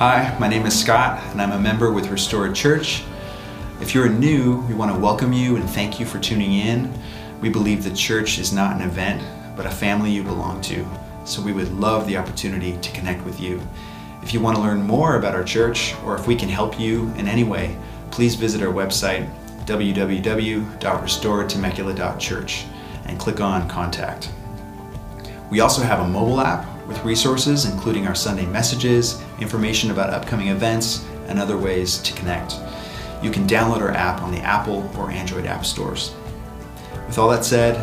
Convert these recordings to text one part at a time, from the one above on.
Hi, my name is Scott, and I'm a member with Restored Church. If you're new, we want to welcome you and thank you for tuning in. We believe the church is not an event, but a family you belong to, so we would love the opportunity to connect with you. If you want to learn more about our church, or if we can help you in any way, please visit our website, www.restoredtemecula.church, and click on Contact. We also have a mobile app with resources including our Sunday messages, information about upcoming events, and other ways to connect. You can download our app on the Apple or Android app stores. With all that said,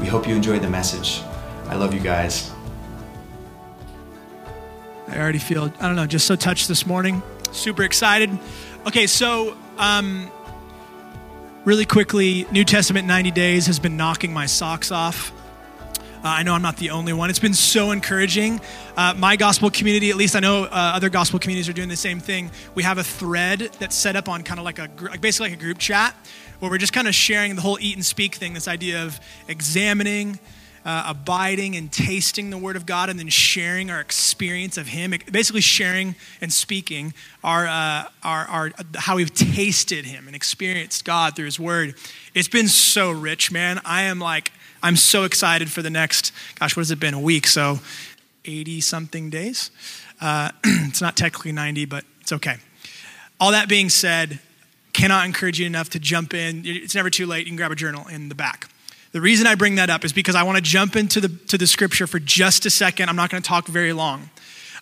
we hope you enjoyed the message. I love you guys. I already feel, I don't know, just so touched this morning. Super excited. Okay, so um, really quickly, New Testament 90 Days has been knocking my socks off. Uh, I know I'm not the only one. It's been so encouraging. Uh, my gospel community, at least I know uh, other gospel communities are doing the same thing. We have a thread that's set up on kind of like a like basically like a group chat where we're just kind of sharing the whole eat and speak thing. This idea of examining. Uh, abiding and tasting the Word of God, and then sharing our experience of Him. Basically, sharing and speaking our, uh, our, our how we've tasted Him and experienced God through His Word. It's been so rich, man. I am like I'm so excited for the next, gosh, what has it been, a week? So 80 something days. Uh, it's not technically 90, but it's okay. All that being said, cannot encourage you enough to jump in. It's never too late. You can grab a journal in the back. The reason I bring that up is because I want to jump into the, to the scripture for just a second. I'm not going to talk very long.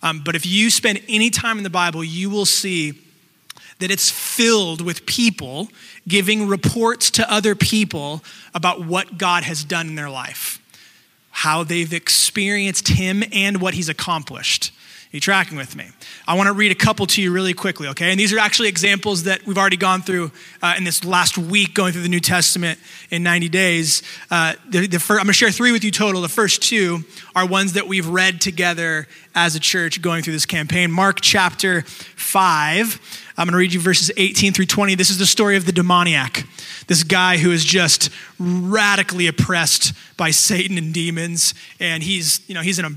Um, but if you spend any time in the Bible, you will see that it's filled with people giving reports to other people about what God has done in their life, how they've experienced Him and what He's accomplished. Are you tracking with me? I want to read a couple to you really quickly, okay? And these are actually examples that we've already gone through uh, in this last week, going through the New Testament in 90 days. Uh, the, the I'm going to share three with you total. The first two are ones that we've read together as a church going through this campaign. Mark chapter 5. I'm going to read you verses 18 through 20. This is the story of the demoniac, this guy who is just radically oppressed by Satan and demons, and he's, you know, he's in a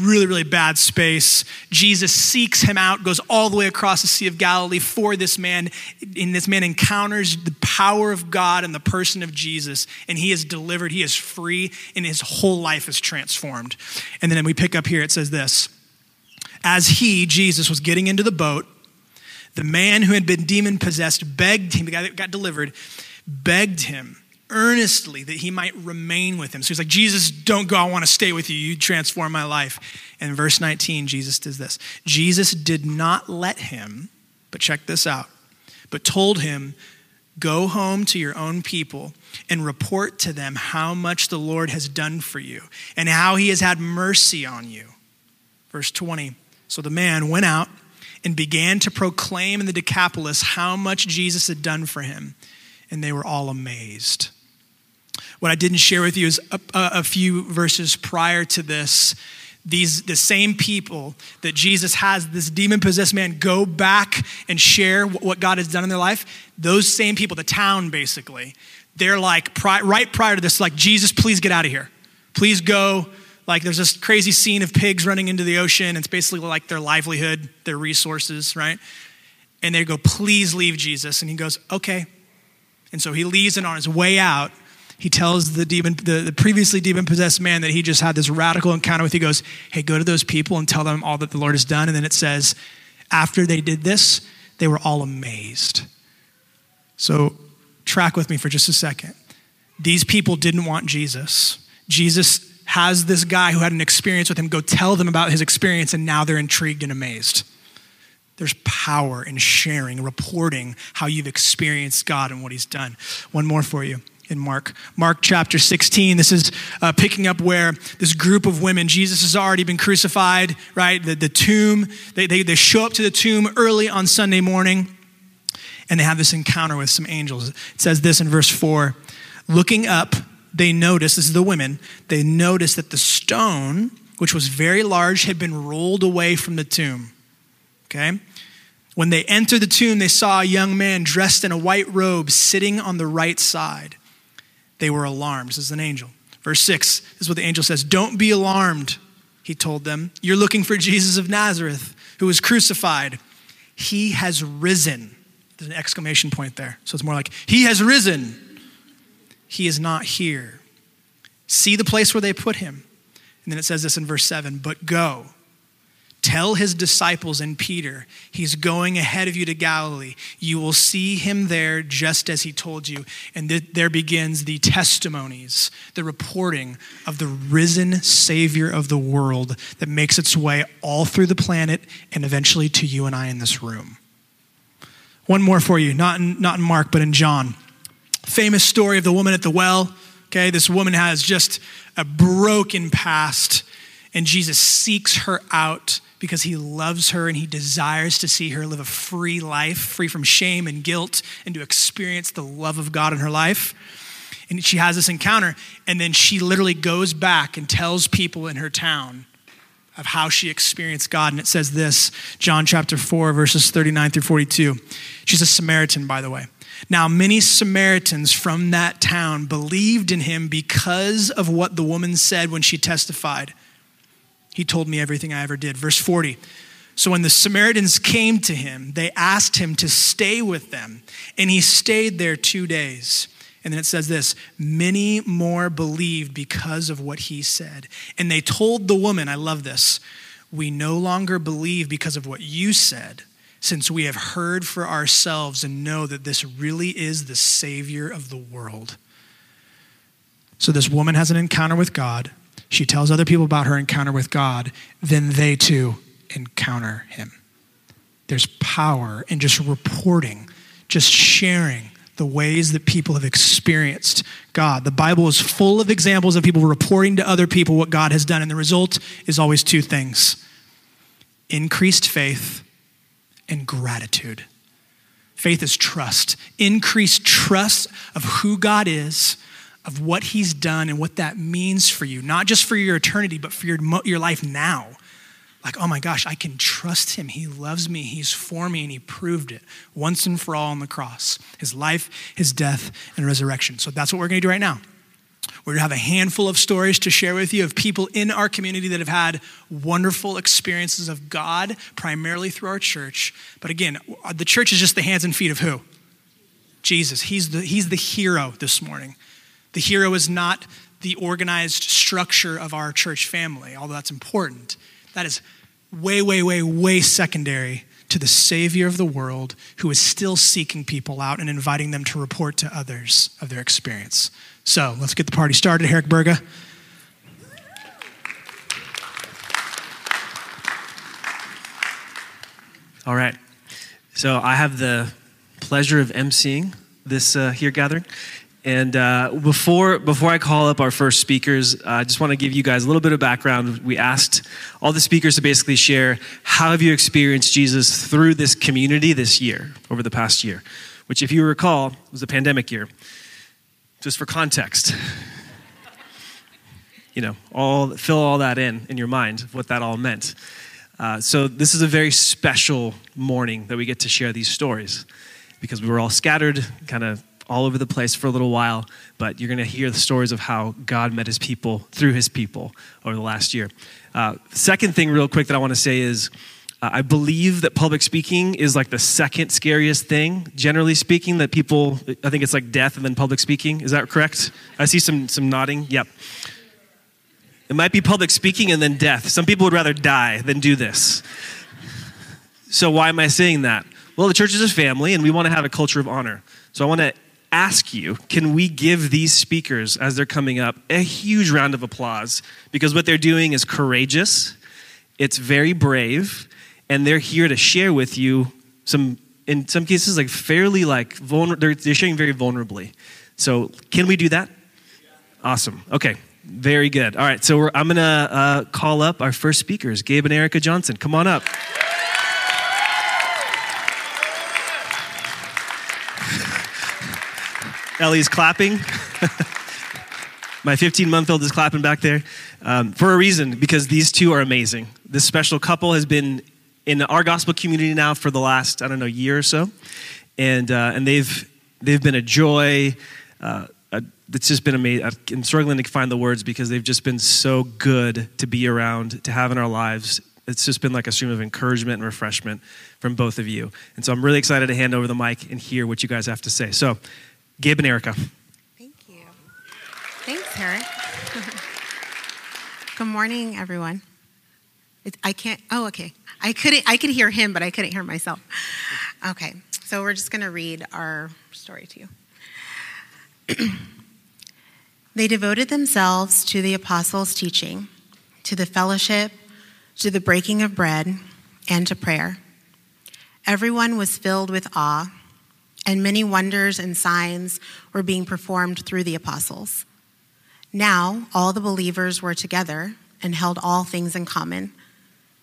really, really bad space. Jesus seeks him out, goes all the way across the Sea of Galilee for this man, and this man encounters the power of God and the person of Jesus, and he is delivered, he is free, and his whole life is transformed. And then we pick up here, it says this. As he, Jesus, was getting into the boat, the man who had been demon possessed begged him, the guy that got delivered, begged him earnestly that he might remain with him. So he's like, Jesus, don't go. I want to stay with you. You transform my life. And verse 19, Jesus does this Jesus did not let him, but check this out, but told him, Go home to your own people and report to them how much the Lord has done for you and how he has had mercy on you. Verse 20. So the man went out and began to proclaim in the Decapolis how much Jesus had done for him, and they were all amazed. What I didn't share with you is a, a few verses prior to this. These the same people that Jesus has this demon possessed man go back and share what God has done in their life. Those same people, the town basically, they're like right prior to this, like Jesus, please get out of here, please go like there's this crazy scene of pigs running into the ocean. It's basically like their livelihood, their resources, right? And they go, please leave Jesus. And he goes, okay. And so he leaves, and on his way out, he tells the demon, the, the previously demon possessed man that he just had this radical encounter with. He goes, Hey, go to those people and tell them all that the Lord has done. And then it says, after they did this, they were all amazed. So track with me for just a second. These people didn't want Jesus. Jesus has this guy who had an experience with him go tell them about his experience, and now they're intrigued and amazed. There's power in sharing, reporting how you've experienced God and what he's done. One more for you in Mark. Mark chapter 16. This is uh, picking up where this group of women, Jesus has already been crucified, right? The, the tomb, they, they, they show up to the tomb early on Sunday morning and they have this encounter with some angels. It says this in verse 4 Looking up, they noticed, this is the women, they noticed that the stone, which was very large, had been rolled away from the tomb. Okay? When they entered the tomb, they saw a young man dressed in a white robe sitting on the right side. They were alarmed. This is an angel. Verse 6 this is what the angel says Don't be alarmed, he told them. You're looking for Jesus of Nazareth, who was crucified. He has risen. There's an exclamation point there. So it's more like, He has risen. He is not here. See the place where they put him. And then it says this in verse 7 But go Tell his disciples and Peter, he's going ahead of you to Galilee. You will see him there just as he told you. And th- there begins the testimonies, the reporting of the risen Savior of the world that makes its way all through the planet and eventually to you and I in this room. One more for you, not in, not in Mark, but in John. Famous story of the woman at the well. Okay, this woman has just a broken past, and Jesus seeks her out because he loves her and he desires to see her live a free life, free from shame and guilt, and to experience the love of God in her life. And she has this encounter, and then she literally goes back and tells people in her town of how she experienced God. And it says this John chapter 4, verses 39 through 42. She's a Samaritan, by the way. Now, many Samaritans from that town believed in him because of what the woman said when she testified. He told me everything I ever did. Verse 40. So when the Samaritans came to him, they asked him to stay with them, and he stayed there two days. And then it says this many more believed because of what he said. And they told the woman, I love this, we no longer believe because of what you said, since we have heard for ourselves and know that this really is the Savior of the world. So this woman has an encounter with God she tells other people about her encounter with God, then they too encounter him. There's power in just reporting, just sharing the ways that people have experienced God. The Bible is full of examples of people reporting to other people what God has done, and the result is always two things increased faith and gratitude. Faith is trust, increased trust of who God is of what he's done and what that means for you, not just for your eternity, but for your, your life now. Like, oh my gosh, I can trust him. He loves me. He's for me, and he proved it once and for all on the cross his life, his death, and resurrection. So that's what we're going to do right now. We're going to have a handful of stories to share with you of people in our community that have had wonderful experiences of God, primarily through our church. But again, the church is just the hands and feet of who? Jesus. He's the, he's the hero this morning. The hero is not the organized structure of our church family, although that's important. That is way, way, way, way secondary to the Savior of the world who is still seeking people out and inviting them to report to others of their experience. So let's get the party started, Herrick Berga. All right. So I have the pleasure of emceeing this uh, here gathering. And uh, before, before I call up our first speakers, uh, I just want to give you guys a little bit of background. We asked all the speakers to basically share how have you experienced Jesus through this community this year, over the past year, which, if you recall, was a pandemic year. Just for context, you know, all fill all that in in your mind, what that all meant. Uh, so this is a very special morning that we get to share these stories because we were all scattered, kind of all over the place for a little while, but you're going to hear the stories of how God met his people through his people over the last year. Uh, second thing, real quick, that I want to say is uh, I believe that public speaking is like the second scariest thing, generally speaking, that people, I think it's like death and then public speaking. Is that correct? I see some, some nodding. Yep. It might be public speaking and then death. Some people would rather die than do this. So, why am I saying that? Well, the church is a family and we want to have a culture of honor. So, I want to ask you can we give these speakers, as they're coming up, a huge round of applause? Because what they're doing is courageous, it's very brave, and they're here to share with you some, in some cases, like fairly like, vulner- they're, they're sharing very vulnerably. So, can we do that? Awesome. Okay. Very good. All right. So, I'm going to uh, call up our first speakers, Gabe and Erica Johnson. Come on up. Ellie's clapping. My 15 month old is clapping back there um, for a reason because these two are amazing. This special couple has been in our gospel community now for the last, I don't know, year or so. And, uh, and they've, they've been a joy. Uh, a, it's just been amazing. I'm struggling to find the words because they've just been so good to be around, to have in our lives. it's just been like a stream of encouragement and refreshment from both of you. And so I'm really excited to hand over the mic and hear what you guys have to say. So, Gabe and Erica. Thank you. Thanks, Eric. Good morning, everyone. I can't. Oh, okay. I couldn't. I could hear him, but I couldn't hear myself. Okay, so we're just going to read our story to you. they devoted themselves to the apostles' teaching, to the fellowship, to the breaking of bread, and to prayer. Everyone was filled with awe, and many wonders and signs were being performed through the apostles. Now, all the believers were together and held all things in common.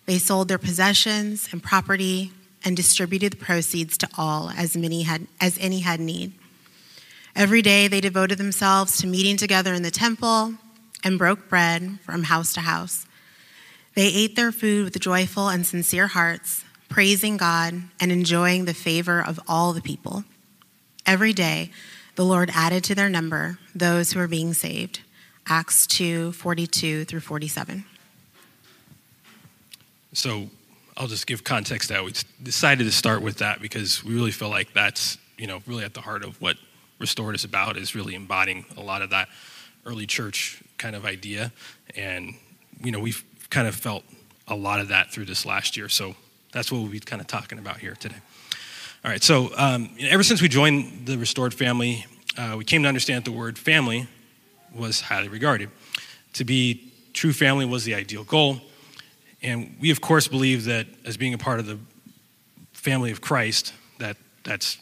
They sold their possessions and property and distributed the proceeds to all as many had as any had need. Every day they devoted themselves to meeting together in the temple and broke bread from house to house. They ate their food with joyful and sincere hearts, praising God and enjoying the favor of all the people. Every day the Lord added to their number those who were being saved. Acts 2 42 through 47. So I'll just give context that we decided to start with that because we really feel like that's you know really at the heart of what Restored is about is really embodying a lot of that early church kind of idea, and you know we've kind of felt a lot of that through this last year. So that's what we'll be kind of talking about here today. All right. So um, ever since we joined the Restored family, uh, we came to understand that the word family was highly regarded. To be true family was the ideal goal. And we, of course, believe that as being a part of the family of Christ, that that's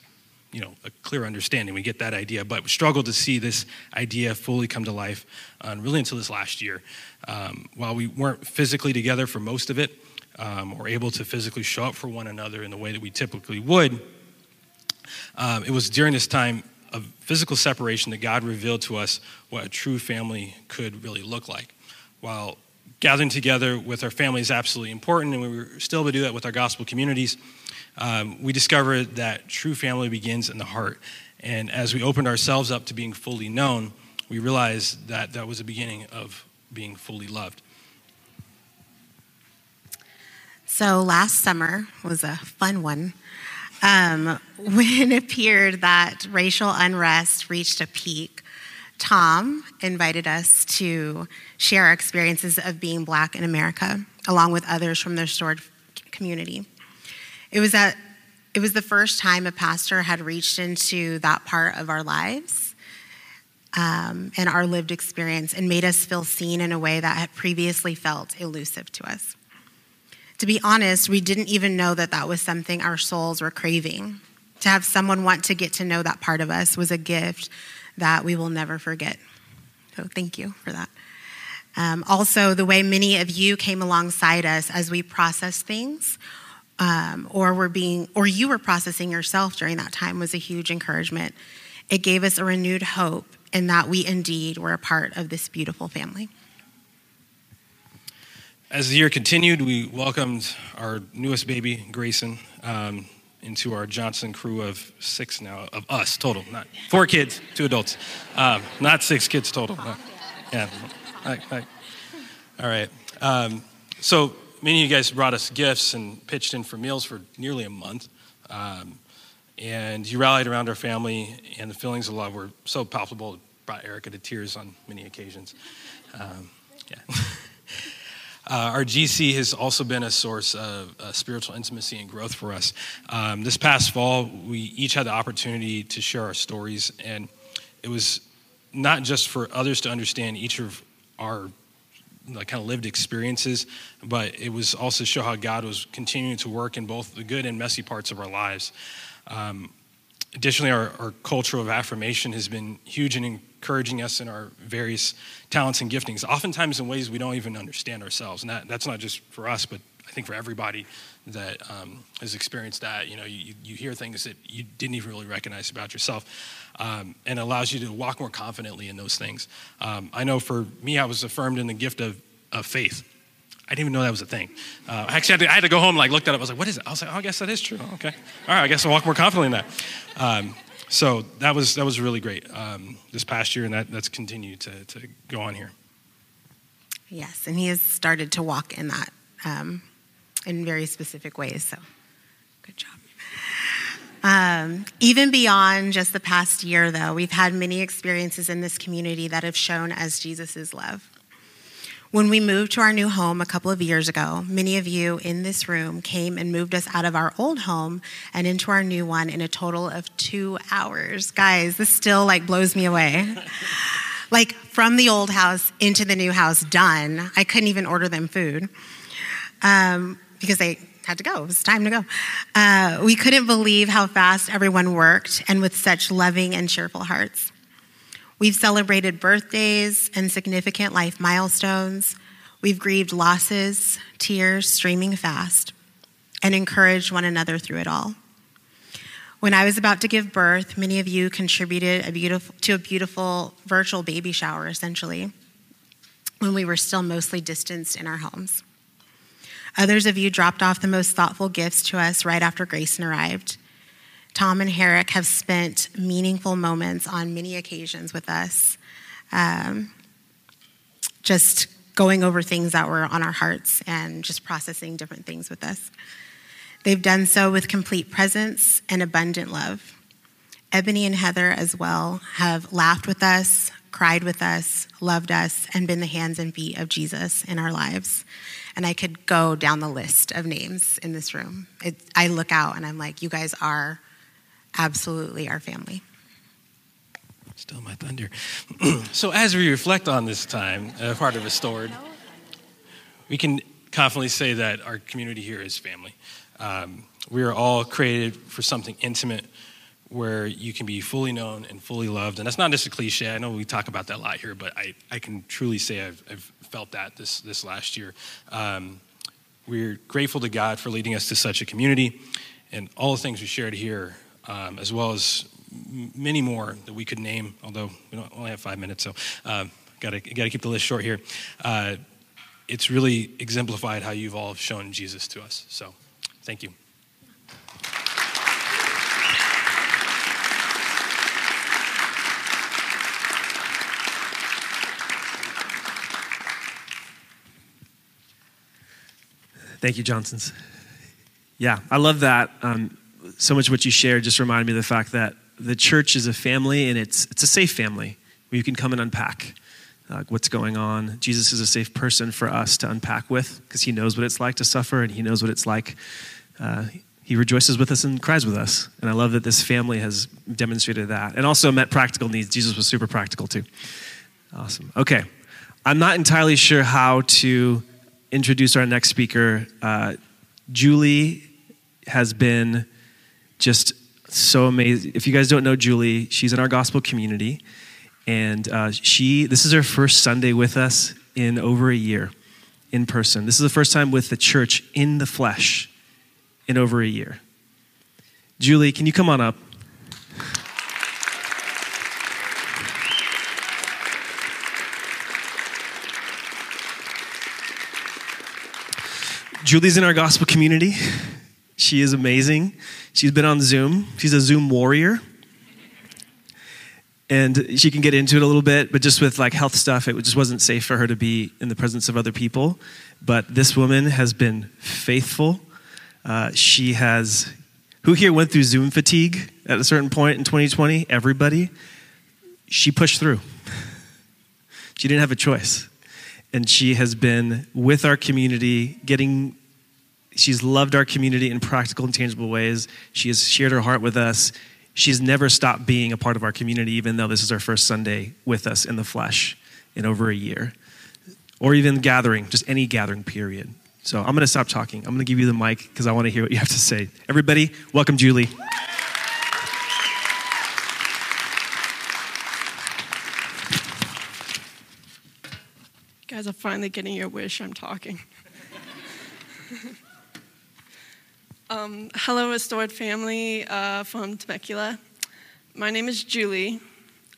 you know a clear understanding. We get that idea, but we struggle to see this idea fully come to life, uh, really until this last year. Um, while we weren't physically together for most of it, um, or able to physically show up for one another in the way that we typically would, um, it was during this time of physical separation that God revealed to us what a true family could really look like. While gathering together with our family is absolutely important, and we were still able to do that with our gospel communities, um, we discovered that true family begins in the heart. And as we opened ourselves up to being fully known, we realized that that was the beginning of being fully loved. So last summer was a fun one. Um, when it appeared that racial unrest reached a peak, Tom invited us to share our experiences of being black in America, along with others from the restored community. It was at it was the first time a pastor had reached into that part of our lives um, and our lived experience and made us feel seen in a way that had previously felt elusive to us. To be honest, we didn't even know that that was something our souls were craving. To have someone want to get to know that part of us was a gift that we will never forget. So, thank you for that. Um, also, the way many of you came alongside us as we processed things, um, or were being, or you were processing yourself during that time, was a huge encouragement. It gave us a renewed hope in that we indeed were a part of this beautiful family. As the year continued, we welcomed our newest baby, Grayson, um, into our Johnson crew of six now, of us total, not four kids, two adults, um, not six kids total. Yeah. All right. All right. Um, so many of you guys brought us gifts and pitched in for meals for nearly a month. Um, and you rallied around our family, and the feelings of love were so palpable, it brought Erica to tears on many occasions. Um, yeah. Uh, our GC has also been a source of uh, spiritual intimacy and growth for us. Um, this past fall, we each had the opportunity to share our stories, and it was not just for others to understand each of our like, kind of lived experiences, but it was also to show how God was continuing to work in both the good and messy parts of our lives. Um, additionally, our, our culture of affirmation has been huge in encouraging us in our various talents and giftings, oftentimes in ways we don't even understand ourselves. And that, that's not just for us, but I think for everybody that um, has experienced that. You know, you, you hear things that you didn't even really recognize about yourself. Um, and allows you to walk more confidently in those things. Um, I know for me, I was affirmed in the gift of, of faith. I didn't even know that was a thing. Uh, actually, I had, to, I had, to, go home and like looked at it. I was like, "What is it?" I was like, "Oh, I guess that is true." Okay, all right. I guess I'll walk more confidently in that. So that was that was really great um, this past year, and that, that's continued to, to go on here. Yes, and he has started to walk in that um, in very specific ways. So, good job. Um, even beyond just the past year, though, we've had many experiences in this community that have shown us Jesus' love. When we moved to our new home a couple of years ago, many of you in this room came and moved us out of our old home and into our new one in a total of two hours. Guys, this still like blows me away. like from the old house into the new house, done. I couldn't even order them food um, because they had to go. It was time to go. Uh, we couldn't believe how fast everyone worked and with such loving and cheerful hearts. We've celebrated birthdays and significant life milestones. We've grieved losses, tears streaming fast, and encouraged one another through it all. When I was about to give birth, many of you contributed a to a beautiful virtual baby shower, essentially, when we were still mostly distanced in our homes. Others of you dropped off the most thoughtful gifts to us right after Grayson arrived. Tom and Herrick have spent meaningful moments on many occasions with us, um, just going over things that were on our hearts and just processing different things with us. They've done so with complete presence and abundant love. Ebony and Heather, as well, have laughed with us, cried with us, loved us, and been the hands and feet of Jesus in our lives. And I could go down the list of names in this room. It, I look out and I'm like, you guys are absolutely our family. Still my thunder. so, as we reflect on this time, uh, part of Restored, we can confidently say that our community here is family. Um, we are all created for something intimate where you can be fully known and fully loved. And that's not just a cliche. I know we talk about that a lot here, but I, I can truly say I've, I've felt that this, this last year. Um, we're grateful to God for leading us to such a community and all the things we shared here, um, as well as many more that we could name, although we only have five minutes, so uh, gotta, gotta keep the list short here. Uh, it's really exemplified how you've all shown Jesus to us. So thank you. Thank you, Johnsons. Yeah, I love that. Um, so much what you shared just reminded me of the fact that the church is a family and it's, it's a safe family where you can come and unpack uh, what's going on. Jesus is a safe person for us to unpack with because he knows what it's like to suffer and he knows what it's like. Uh, he rejoices with us and cries with us. And I love that this family has demonstrated that and also met practical needs. Jesus was super practical too. Awesome. Okay. I'm not entirely sure how to introduce our next speaker. Uh, Julie has been just so amazing. If you guys don't know Julie, she's in our gospel community, and uh, she this is her first Sunday with us in over a year in person. This is the first time with the church in the flesh in over a year. Julie, can you come on up? Julie's in our gospel community. She is amazing. She's been on Zoom. She's a Zoom warrior. And she can get into it a little bit, but just with like health stuff, it just wasn't safe for her to be in the presence of other people. But this woman has been faithful. Uh, she has, who here went through Zoom fatigue at a certain point in 2020? Everybody. She pushed through. she didn't have a choice and she has been with our community, getting, she's loved our community in practical and tangible ways. She has shared her heart with us. She's never stopped being a part of our community, even though this is our first Sunday with us in the flesh in over a year, or even gathering, just any gathering period. So I'm going to stop talking. I'm going to give you the mic because I want to hear what you have to say. Everybody, welcome Julie. guys are finally getting your wish. I'm talking. um, hello, Restored family uh, from Temecula. My name is Julie.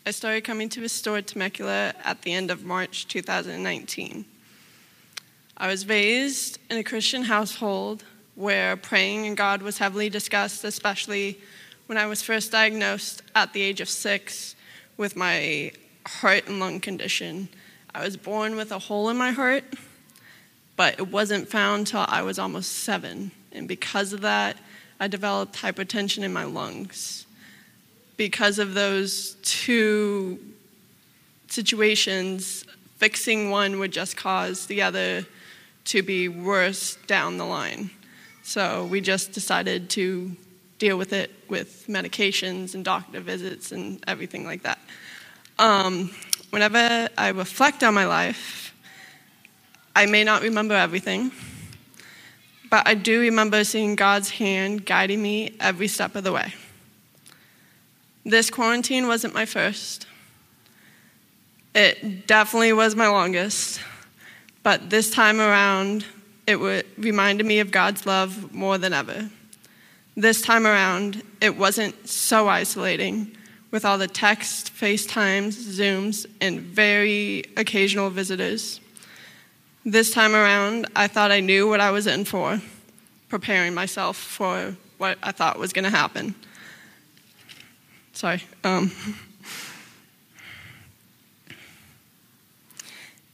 I started coming to Restored Temecula at the end of March 2019. I was raised in a Christian household where praying and God was heavily discussed, especially when I was first diagnosed at the age of six with my heart and lung condition I was born with a hole in my heart, but it wasn't found till I was almost seven. And because of that, I developed hypertension in my lungs. Because of those two situations, fixing one would just cause the other to be worse down the line. So we just decided to deal with it with medications and doctor visits and everything like that. Um, whenever I reflect on my life, I may not remember everything, but I do remember seeing God's hand guiding me every step of the way. This quarantine wasn't my first. It definitely was my longest, but this time around, it reminded me of God's love more than ever. This time around, it wasn't so isolating with all the text, FaceTimes, Zooms, and very occasional visitors. This time around, I thought I knew what I was in for, preparing myself for what I thought was going to happen. Sorry. Um,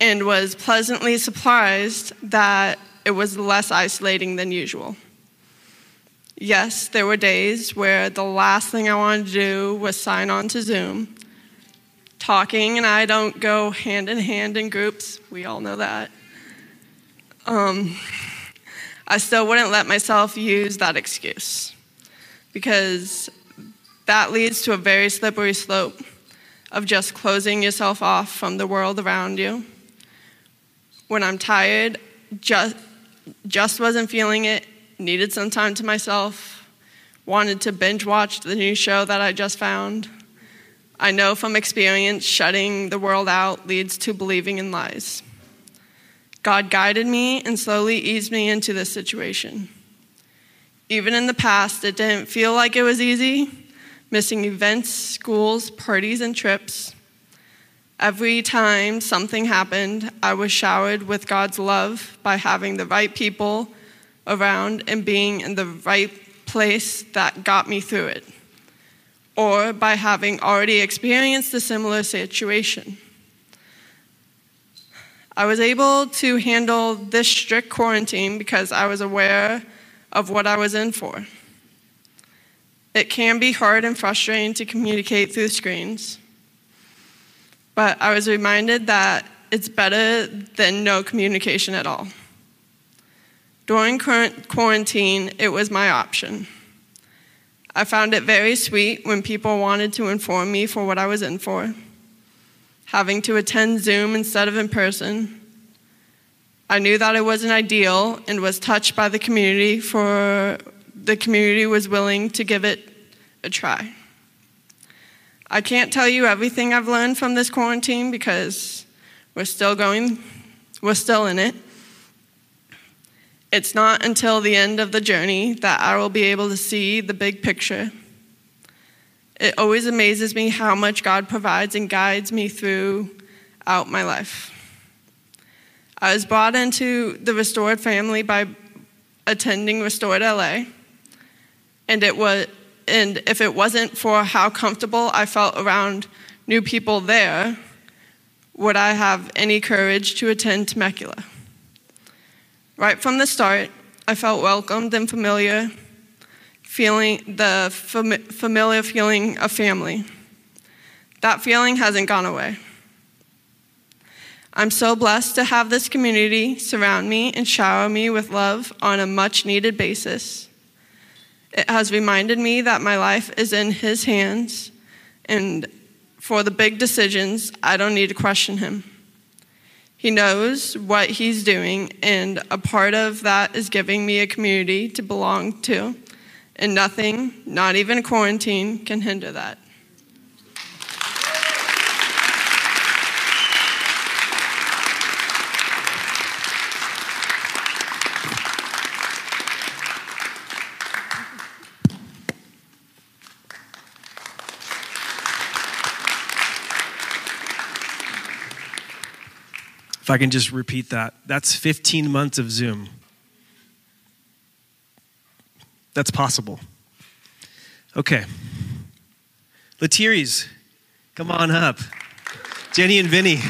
and was pleasantly surprised that it was less isolating than usual. Yes, there were days where the last thing I wanted to do was sign on to Zoom. Talking and I don't go hand in hand in groups. We all know that. Um, I still wouldn't let myself use that excuse because that leads to a very slippery slope of just closing yourself off from the world around you. When I'm tired, just, just wasn't feeling it, needed some time to myself, wanted to binge watch the new show that I just found. I know from experience, shutting the world out leads to believing in lies. God guided me and slowly eased me into this situation. Even in the past, it didn't feel like it was easy, missing events, schools, parties, and trips. Every time something happened, I was showered with God's love by having the right people around and being in the right place that got me through it, or by having already experienced a similar situation. I was able to handle this strict quarantine because I was aware of what I was in for. It can be hard and frustrating to communicate through screens, but I was reminded that it's better than no communication at all. During current quarantine, it was my option. I found it very sweet when people wanted to inform me for what I was in for. Having to attend Zoom instead of in person. I knew that it wasn't ideal and was touched by the community for the community was willing to give it a try. I can't tell you everything I've learned from this quarantine because we're still going, we're still in it. It's not until the end of the journey that I will be able to see the big picture. It always amazes me how much God provides and guides me throughout my life. I was brought into the Restored family by attending Restored LA, and it was and if it wasn't for how comfortable I felt around new people there, would I have any courage to attend Temecula? Right from the start, I felt welcomed and familiar, feeling the fam- familiar feeling of family. That feeling hasn't gone away. I'm so blessed to have this community surround me and shower me with love on a much needed basis. It has reminded me that my life is in His hands, and for the big decisions, I don't need to question Him. He knows what He's doing, and a part of that is giving me a community to belong to, and nothing, not even quarantine, can hinder that. If I can just repeat that, that's 15 months of Zoom that's possible. Okay. Latiris, come on up. Jenny and Vinny.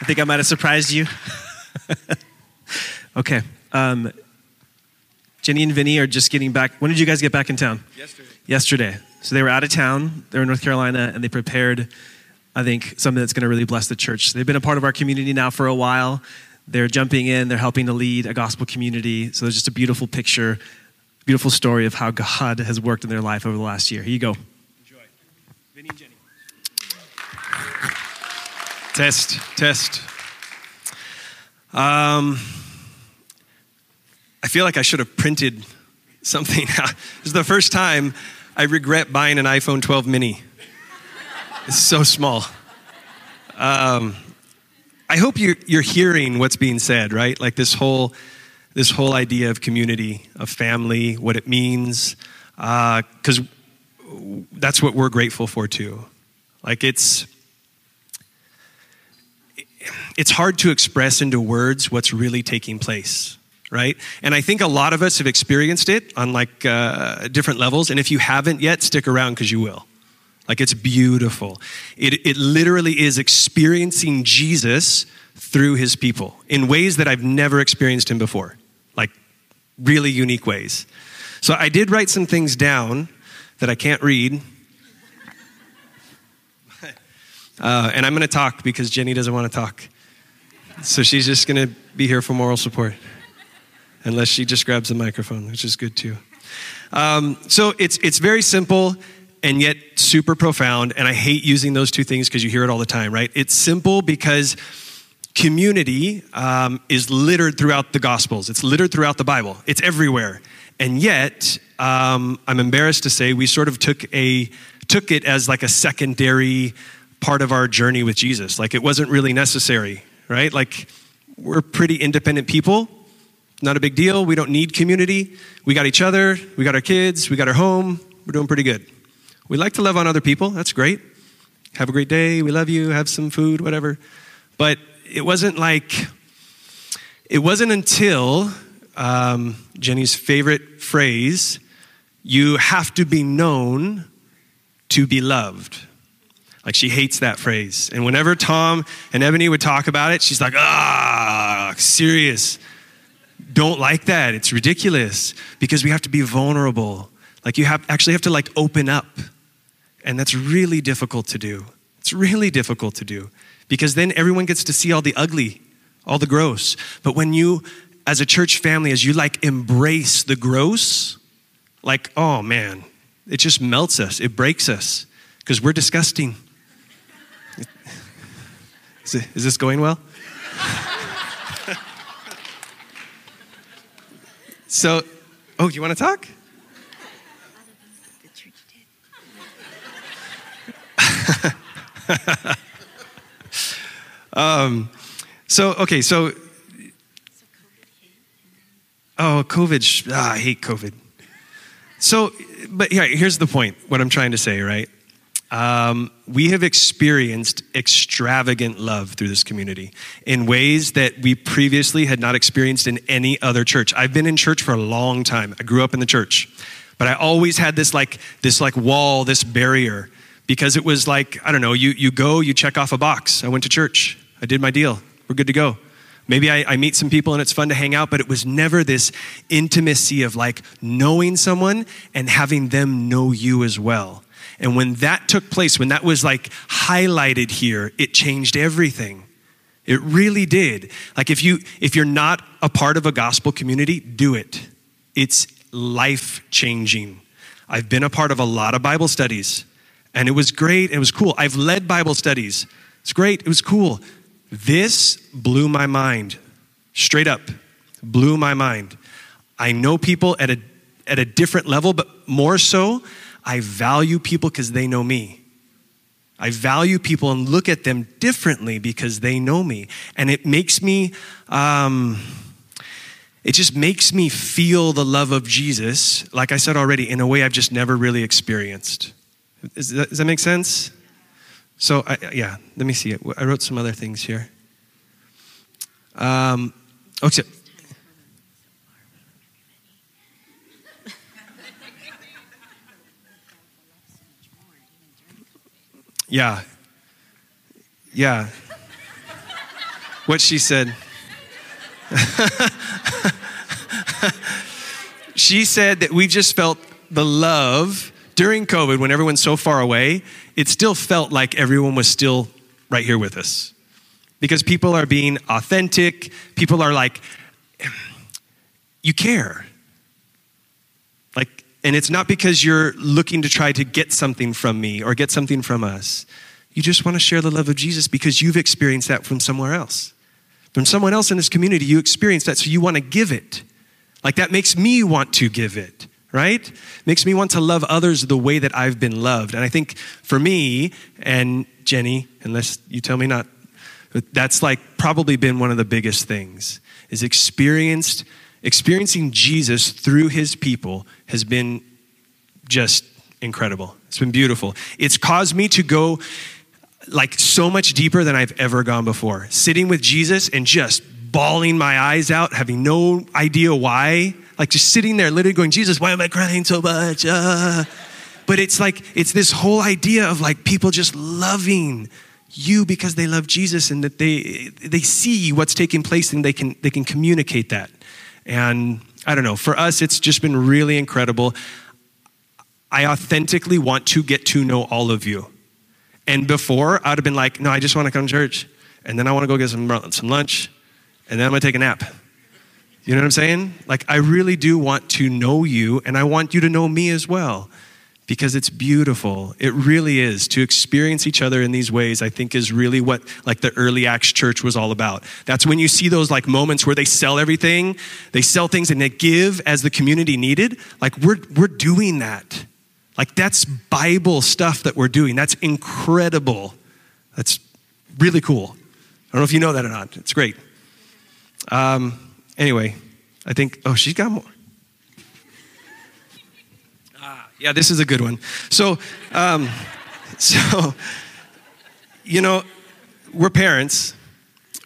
I think I might have surprised you. okay. Um, Jenny and Vinny are just getting back. When did you guys get back in town? Yesterday. Yesterday. So they were out of town. They're in North Carolina and they prepared I think, something that's going to really bless the church. They've been a part of our community now for a while. They're jumping in. They're helping to lead a gospel community. So there's just a beautiful picture, beautiful story of how God has worked in their life over the last year. Here you go. Enjoy. Vinny and Jenny. Test, test. Um, I feel like I should have printed something. this is the first time I regret buying an iPhone 12 mini. It's so small. Um, I hope you're, you're hearing what's being said, right? Like this whole, this whole idea of community, of family, what it means, because uh, that's what we're grateful for too. Like it's, it's hard to express into words what's really taking place right and i think a lot of us have experienced it on like uh, different levels and if you haven't yet stick around because you will like it's beautiful. It, it literally is experiencing jesus through his people in ways that i've never experienced him before. Like really unique ways. So i did write some things down that i can't read. Uh, and i'm going to talk because jenny doesn't want to talk. So she's just going to be here for moral support, unless she just grabs the microphone, which is good too. Um, so it's, it's very simple and yet super profound. And I hate using those two things because you hear it all the time, right? It's simple because community um, is littered throughout the Gospels, it's littered throughout the Bible, it's everywhere. And yet, um, I'm embarrassed to say, we sort of took, a, took it as like a secondary part of our journey with Jesus. Like it wasn't really necessary right? Like, we're pretty independent people. Not a big deal. We don't need community. We got each other. We got our kids. We got our home. We're doing pretty good. We like to love on other people. That's great. Have a great day. We love you. Have some food, whatever. But it wasn't like, it wasn't until um, Jenny's favorite phrase, you have to be known to be loved. Like she hates that phrase. And whenever Tom and Ebony would talk about it, she's like, ah, serious. Don't like that. It's ridiculous because we have to be vulnerable. Like you have actually have to like open up. And that's really difficult to do. It's really difficult to do because then everyone gets to see all the ugly, all the gross. But when you as a church family as you like embrace the gross, like oh man, it just melts us. It breaks us because we're disgusting. Is, it, is this going well? so, oh, you want to talk? um, so, okay, so, oh, COVID, ah, I hate COVID. So, but yeah, here's the point, what I'm trying to say, right? Um, we have experienced extravagant love through this community in ways that we previously had not experienced in any other church. I've been in church for a long time. I grew up in the church, but I always had this like this like wall, this barrier, because it was like I don't know. You you go, you check off a box. I went to church. I did my deal. We're good to go. Maybe I, I, meet some people and it's fun to hang out, but it was never this intimacy of like knowing someone and having them know you as well. And when that took place, when that was like highlighted here, it changed everything. It really did. Like if you if you're not a part of a gospel community, do it. It's life changing. I've been a part of a lot of Bible studies and it was great. It was cool. I've led Bible studies. It's great. It was cool. This blew my mind. Straight up. Blew my mind. I know people at a at a different level, but more so, I value people because they know me. I value people and look at them differently because they know me. And it makes me, um, it just makes me feel the love of Jesus, like I said already, in a way I've just never really experienced. That, does that make sense? So, I, yeah, let me see. I wrote some other things here. Um, okay. Yeah. Yeah. what she said. she said that we just felt the love during COVID when everyone's so far away. It still felt like everyone was still right here with us because people are being authentic. People are like, you care. Like, and it's not because you're looking to try to get something from me or get something from us. You just want to share the love of Jesus because you've experienced that from somewhere else. From someone else in this community, you experienced that, so you want to give it. Like that makes me want to give it, right? Makes me want to love others the way that I've been loved. And I think for me and Jenny, unless you tell me not, that's like probably been one of the biggest things is experienced experiencing Jesus through his people has been just incredible. It's been beautiful. It's caused me to go like so much deeper than I've ever gone before. Sitting with Jesus and just bawling my eyes out, having no idea why. Like just sitting there, literally going, Jesus, why am I crying so much? Uh. But it's like, it's this whole idea of like people just loving you because they love Jesus and that they, they see what's taking place and they can, they can communicate that. And I don't know, for us, it's just been really incredible. I authentically want to get to know all of you. And before, I'd have been like, no, I just want to come to church. And then I want to go get some, some lunch. And then I'm going to take a nap. You know what I'm saying? Like, I really do want to know you, and I want you to know me as well because it's beautiful. It really is. To experience each other in these ways, I think is really what like the early Acts church was all about. That's when you see those like moments where they sell everything, they sell things and they give as the community needed. Like we're we're doing that. Like, that's Bible stuff that we're doing. That's incredible. That's really cool. I don't know if you know that or not. It's great. Um, anyway, I think, oh, she's got more. Ah, yeah, this is a good one. So, um, so, you know, we're parents.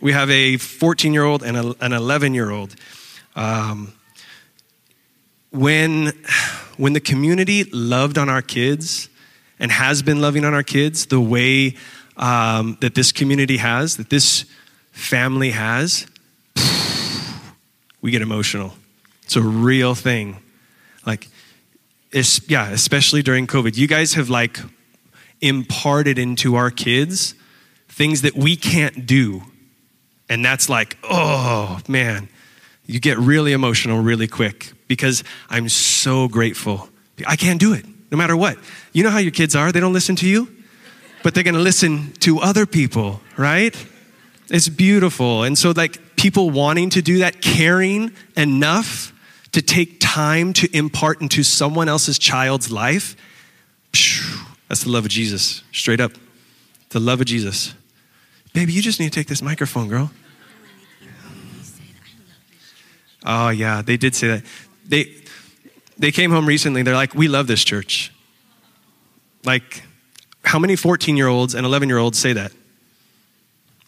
We have a 14 year old and a, an 11 year old. Um, when when the community loved on our kids and has been loving on our kids the way um, that this community has, that this family has, we get emotional. It's a real thing. Like, it's, yeah, especially during COVID. You guys have like imparted into our kids things that we can't do. And that's like, oh man, you get really emotional really quick because I'm so grateful. I can't do it no matter what. You know how your kids are? They don't listen to you, but they're going to listen to other people, right? It's beautiful. And so, like, people wanting to do that, caring enough to take time to impart into someone else's child's life, that's the love of Jesus, straight up. The love of Jesus. Baby, you just need to take this microphone, girl. Oh, yeah, they did say that they, they came home recently. They're like, we love this church. Like, how many 14 year olds and 11 year olds say that?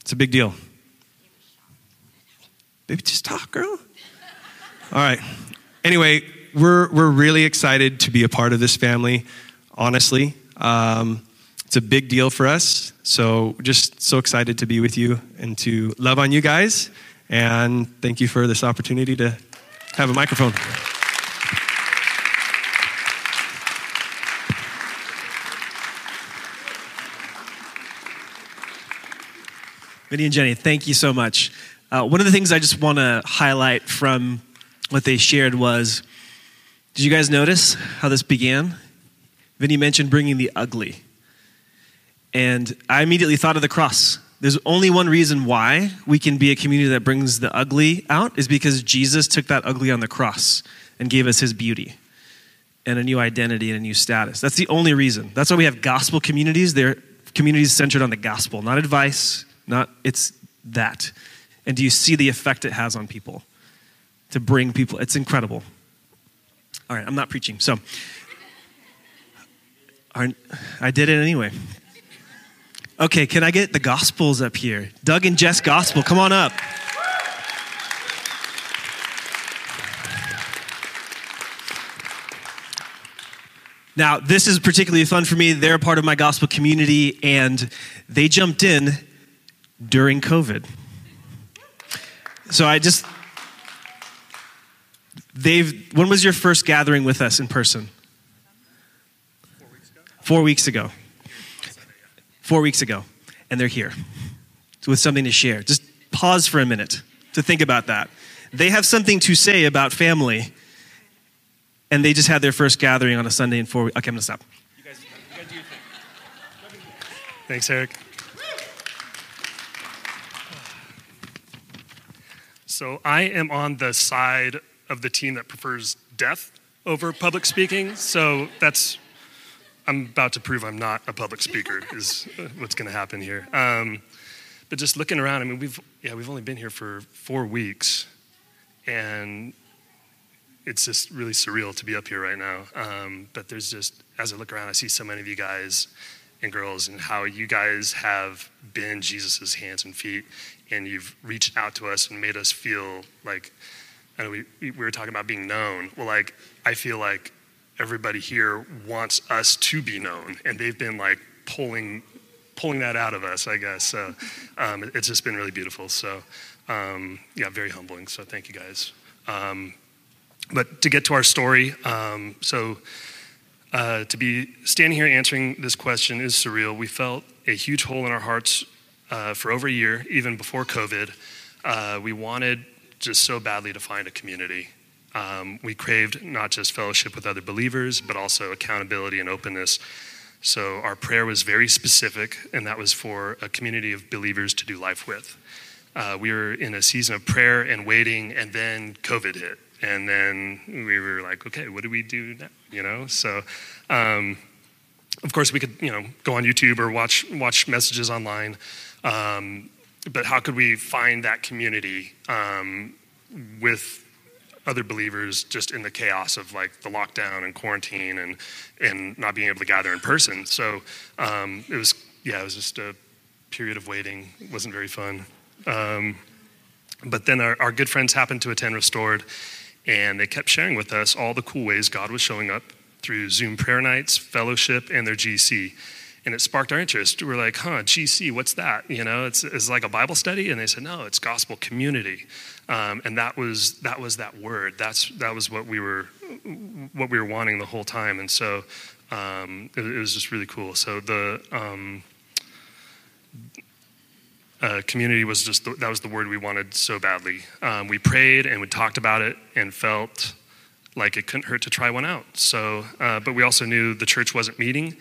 It's a big deal. Baby, just talk, girl. All right. Anyway, we're, we're really excited to be a part of this family, honestly. Um, it's a big deal for us. So, just so excited to be with you and to love on you guys. And thank you for this opportunity to have a microphone. Vinny and Jenny, thank you so much. Uh, one of the things I just want to highlight from what they shared was did you guys notice how this began? Vinny mentioned bringing the ugly. And I immediately thought of the cross. There's only one reason why we can be a community that brings the ugly out is because Jesus took that ugly on the cross and gave us his beauty and a new identity and a new status. That's the only reason. That's why we have gospel communities. They're communities centered on the gospel, not advice, not it's that. And do you see the effect it has on people to bring people? It's incredible. All right, I'm not preaching. So, I did it anyway. Okay, can I get the Gospels up here? Doug and Jess Gospel, come on up. Now, this is particularly fun for me. They're a part of my gospel community, and they jumped in during COVID. So I just, they've, when was your first gathering with us in person? Four weeks ago. Four weeks ago. And they're here with something to share. Just pause for a minute to think about that. They have something to say about family, and they just had their first gathering on a Sunday in four weeks. Okay, I'm gonna stop. Thanks, Eric. So I am on the side of the team that prefers death over public speaking. So that's I'm about to prove I'm not a public speaker is what's going to happen here. Um, but just looking around, I mean, we've yeah we've only been here for four weeks, and it's just really surreal to be up here right now. Um, but there's just as I look around, I see so many of you guys and girls, and how you guys have been Jesus's hands and feet, and you've reached out to us and made us feel like. I know we, we were talking about being known. Well, like I feel like everybody here wants us to be known, and they've been like pulling pulling that out of us, I guess. So um, it's just been really beautiful. So um, yeah, very humbling. So thank you guys. Um, but to get to our story, um, so uh, to be standing here answering this question is surreal. We felt a huge hole in our hearts uh, for over a year, even before COVID. Uh, we wanted just so badly to find a community. Um, we craved not just fellowship with other believers, but also accountability and openness. So our prayer was very specific, and that was for a community of believers to do life with. Uh, we were in a season of prayer and waiting, and then COVID hit. And then we were like, okay, what do we do now? You know, so um, of course we could, you know, go on YouTube or watch watch messages online. Um, but how could we find that community um, with other believers just in the chaos of like the lockdown and quarantine and and not being able to gather in person. So um, it was yeah, it was just a period of waiting. It wasn't very fun. Um, but then our, our good friends happened to attend Restored, and they kept sharing with us all the cool ways God was showing up through Zoom prayer nights, fellowship, and their GC and it sparked our interest. We're like, huh, GC, what's that? You know, it's, it's like a Bible study, and they said, no, it's gospel community, um, and that was that was that word. That's that was what we were what we were wanting the whole time, and so um, it, it, was just really cool. So the um, uh, community was just the, that was the word we wanted so badly. Um, we prayed and we talked about it and felt like it couldn't hurt to try one out. So, uh, but we also knew the church wasn't meeting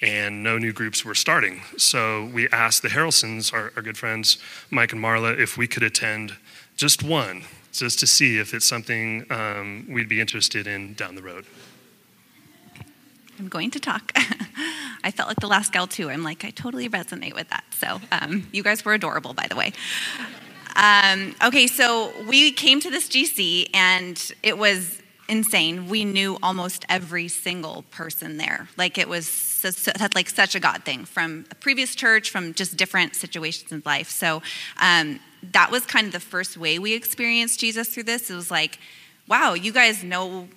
and no new groups were starting. So we asked the Harrelsons, our, our, good friends, Mike and Marla, if we could attend just one, just to see if it's something um, we'd be interested in down the road. I'm going to talk. I felt like the last gal too. I'm like, I totally resonate with that. So um, you guys were adorable, by the way. Um, okay, so we came to this GC and it was insane. We knew almost every single person there. Like it was like such a God thing from a previous church, from just different situations in life. So um, that was kind of the first way we experienced Jesus through this. It was like, wow, you guys know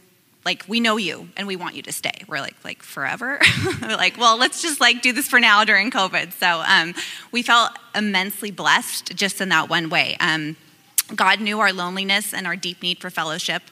like we know you and we want you to stay we're like like forever we're like well let's just like do this for now during covid so um, we felt immensely blessed just in that one way um, god knew our loneliness and our deep need for fellowship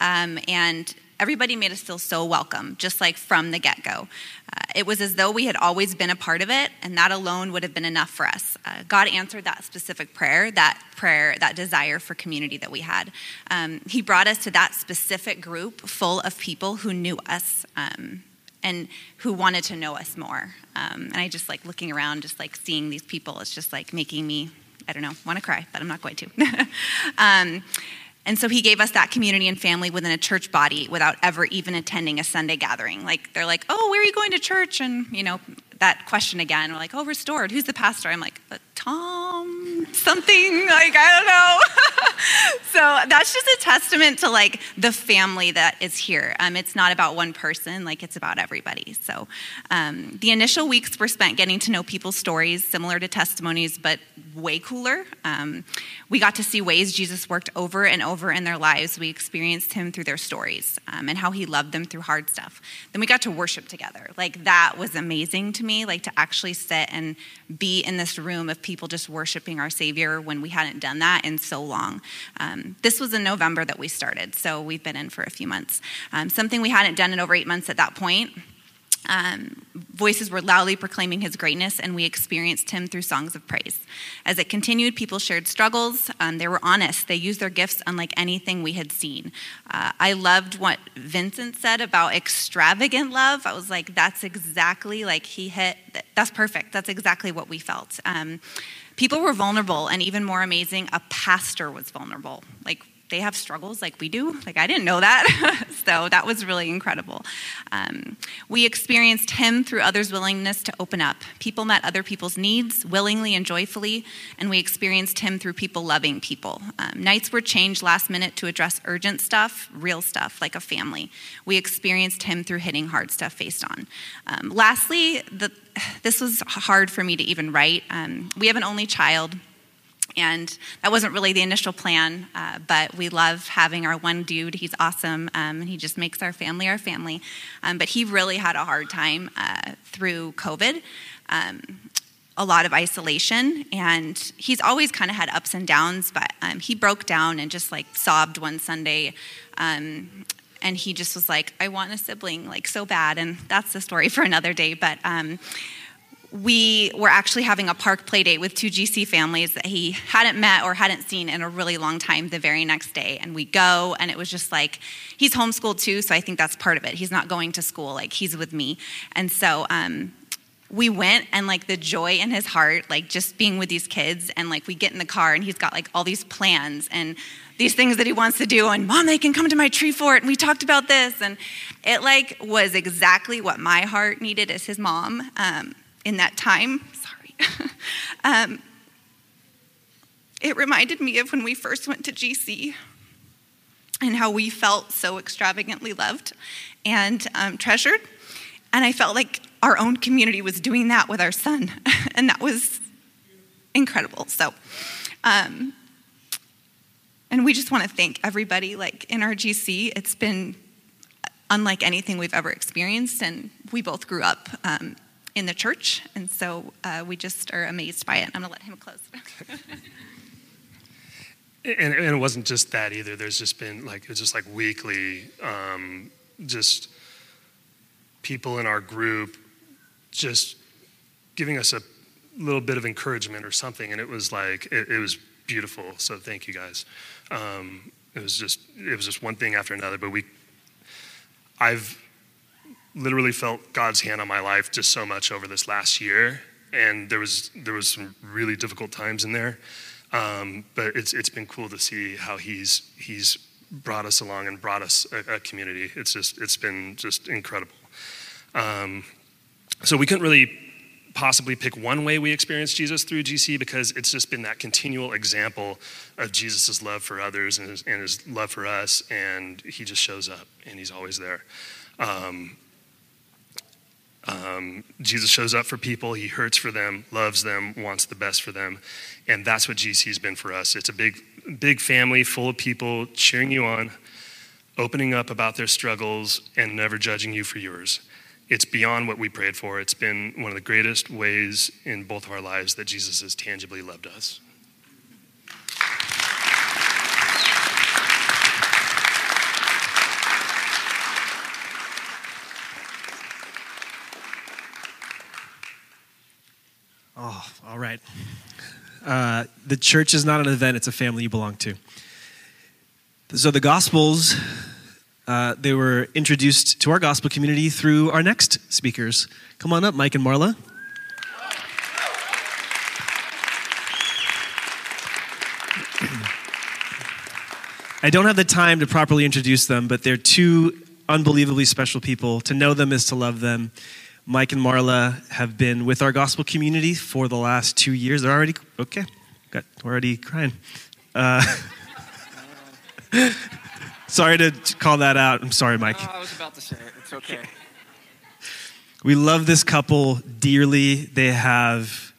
um, and everybody made us feel so welcome, just like from the get go. Uh, it was as though we had always been a part of it, and that alone would have been enough for us. Uh, God answered that specific prayer, that prayer, that desire for community that we had. Um, he brought us to that specific group full of people who knew us. Um, and who wanted to know us more. Um, and I just like looking around, just like seeing these people, it's just like making me, I don't know, want to cry, but I'm not going to. and so he gave us that community and family within a church body without ever even attending a Sunday gathering. Like they're like, "Oh, where are you going to church?" And you know that question again. We're like, "Oh, restored. Who's the pastor?" I'm like, uh, "Tom something." Like I don't know. so that's just a testament to like the family that is here. Um, it's not about one person, like it's about everybody. So um, the initial weeks were spent getting to know people's stories, similar to testimonies, but way cooler. Um, we got to see ways Jesus worked over and over in their lives. We experienced him through their stories um, and how he loved them through hard stuff. Then we got to worship together. Like that was amazing to me, like to actually sit and be in this room of people just worshiping our Savior when we hadn't done that in so long. Um, this was in November that we started, so we've been in for a few months. Um, something we hadn't done in over eight months at that point um, voices were loudly proclaiming his greatness, and we experienced him through songs of praise. As it continued, people shared struggles. Um, they were honest. They used their gifts unlike anything we had seen. Uh, I loved what Vincent said about extravagant love. I was like, that's exactly like he hit, that's perfect. That's exactly what we felt. Um, people were vulnerable, and even more amazing, a pastor was vulnerable. Like, they have struggles like we do. Like, I didn't know that. so that was really incredible. Um, we experienced Him through others' willingness to open up. People met other people's needs willingly and joyfully, and we experienced Him through people loving people. Um, nights were changed last minute to address urgent stuff, real stuff, like a family. We experienced Him through hitting hard stuff faced on. Um, lastly, the, this was hard for me to even write. Um, we have an only child and that wasn't really the initial plan, uh, but we love having our one dude. He's awesome, um, and he just makes our family our family. Um, but he really had a hard time uh, through COVID. Um, a lot of isolation, and he's always kind of had ups and downs, but um, he broke down and just like sobbed one Sunday um, and he just was like i want a sibling like so bad and that's the story for another day but um, we were actually having a park play date with two GC families that he hadn't met or hadn't seen in a really long time the very next day. And we go, and it was just like, he's homeschooled too, so I think that's part of it. He's not going to school, like, he's with me. And so, um, we went and like the joy in his heart, like just being with these kids, and like we get in the car and he's got like all these plans and these things that he wants to do, and mom, they can come to my tree fort, and we talked about this, and it like was exactly what my heart needed as his mom. Um, in that time. Sorry. um, it reminded me of when we first went to GC and how we felt so extravagantly loved and um, treasured. And I felt like our own community was doing that with our son, and that was incredible. So, um, and we just want to thank everybody, like in our GC. It's been unlike anything we've ever experienced, and we both grew up um, in the church. And so uh, we just are amazed by it. I'm going to let him close. and, and, it wasn't just that either. There's just been like, it's just like weekly, um, just people in our group just giving us a little bit of encouragement or something. And it was like, it, it was beautiful. So thank you guys. Um, it was just, it was just one thing after another, but we, I've, literally felt God's hand on my life just so much over this last year, and there was there was some really difficult times in there. Um, but it's it's been cool to see how he's he's brought us along and brought us a, a community. It's just it's been just incredible. Um, so we couldn't really possibly pick one way we experienced Jesus through GC because it's just been that continual example of Jesus' love for others and his, and his love for us, and he just shows up and he's always there. Um, um, Jesus shows up for people, he hurts for them, loves them, wants the best for them. And that's what GC's been for us. It's a big, big family full of people cheering you on, opening up about their struggles, and never judging you for yours. It's beyond what we prayed for. It's been one of the greatest ways in both of our lives that Jesus has tangibly loved us. Oh, all right. Uh, the church is not an event, it's a family you belong to. So the Gospels, uh, they were introduced to our gospel community through our next speakers. Come on up, Mike and Marla. I don't have the time to properly introduce them, but they're two unbelievably special people. To know them is to love them. Mike and Marla have been with our gospel community for the last two years. They're already, okay, got we're already crying. Uh, sorry to call that out. I'm sorry, Mike. I was about to say it. It's okay. We love this couple dearly. They have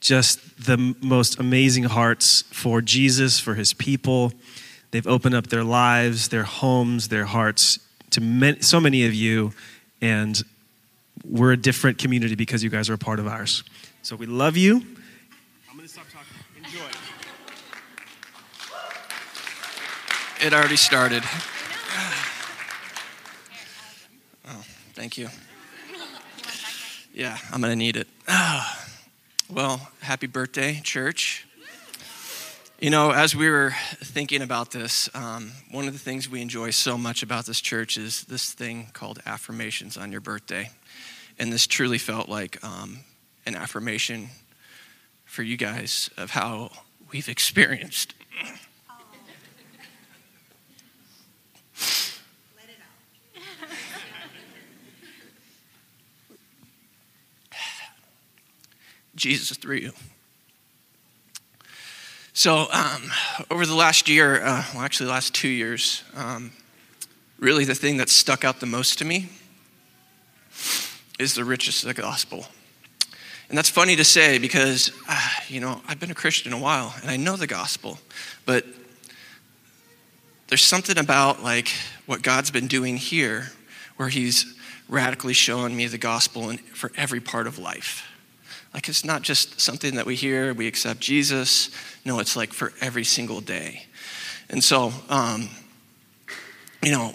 just the most amazing hearts for Jesus, for his people. They've opened up their lives, their homes, their hearts to so many of you, and we're a different community because you guys are a part of ours. So we love you. I'm going to stop talking. Enjoy. It already started. Oh, thank you. Yeah, I'm going to need it. Well, happy birthday, church. You know, as we were thinking about this, um, one of the things we enjoy so much about this church is this thing called affirmations on your birthday. And this truly felt like um, an affirmation for you guys of how we've experienced Jesus through you. So, um, over the last year, uh, well, actually, the last two years, um, really the thing that stuck out the most to me is the richest of the gospel. And that's funny to say because, uh, you know, I've been a Christian a while and I know the gospel, but there's something about like what God's been doing here where He's radically showing me the gospel in, for every part of life. Like it's not just something that we hear, we accept Jesus. No, it's like for every single day. And so, um, you know,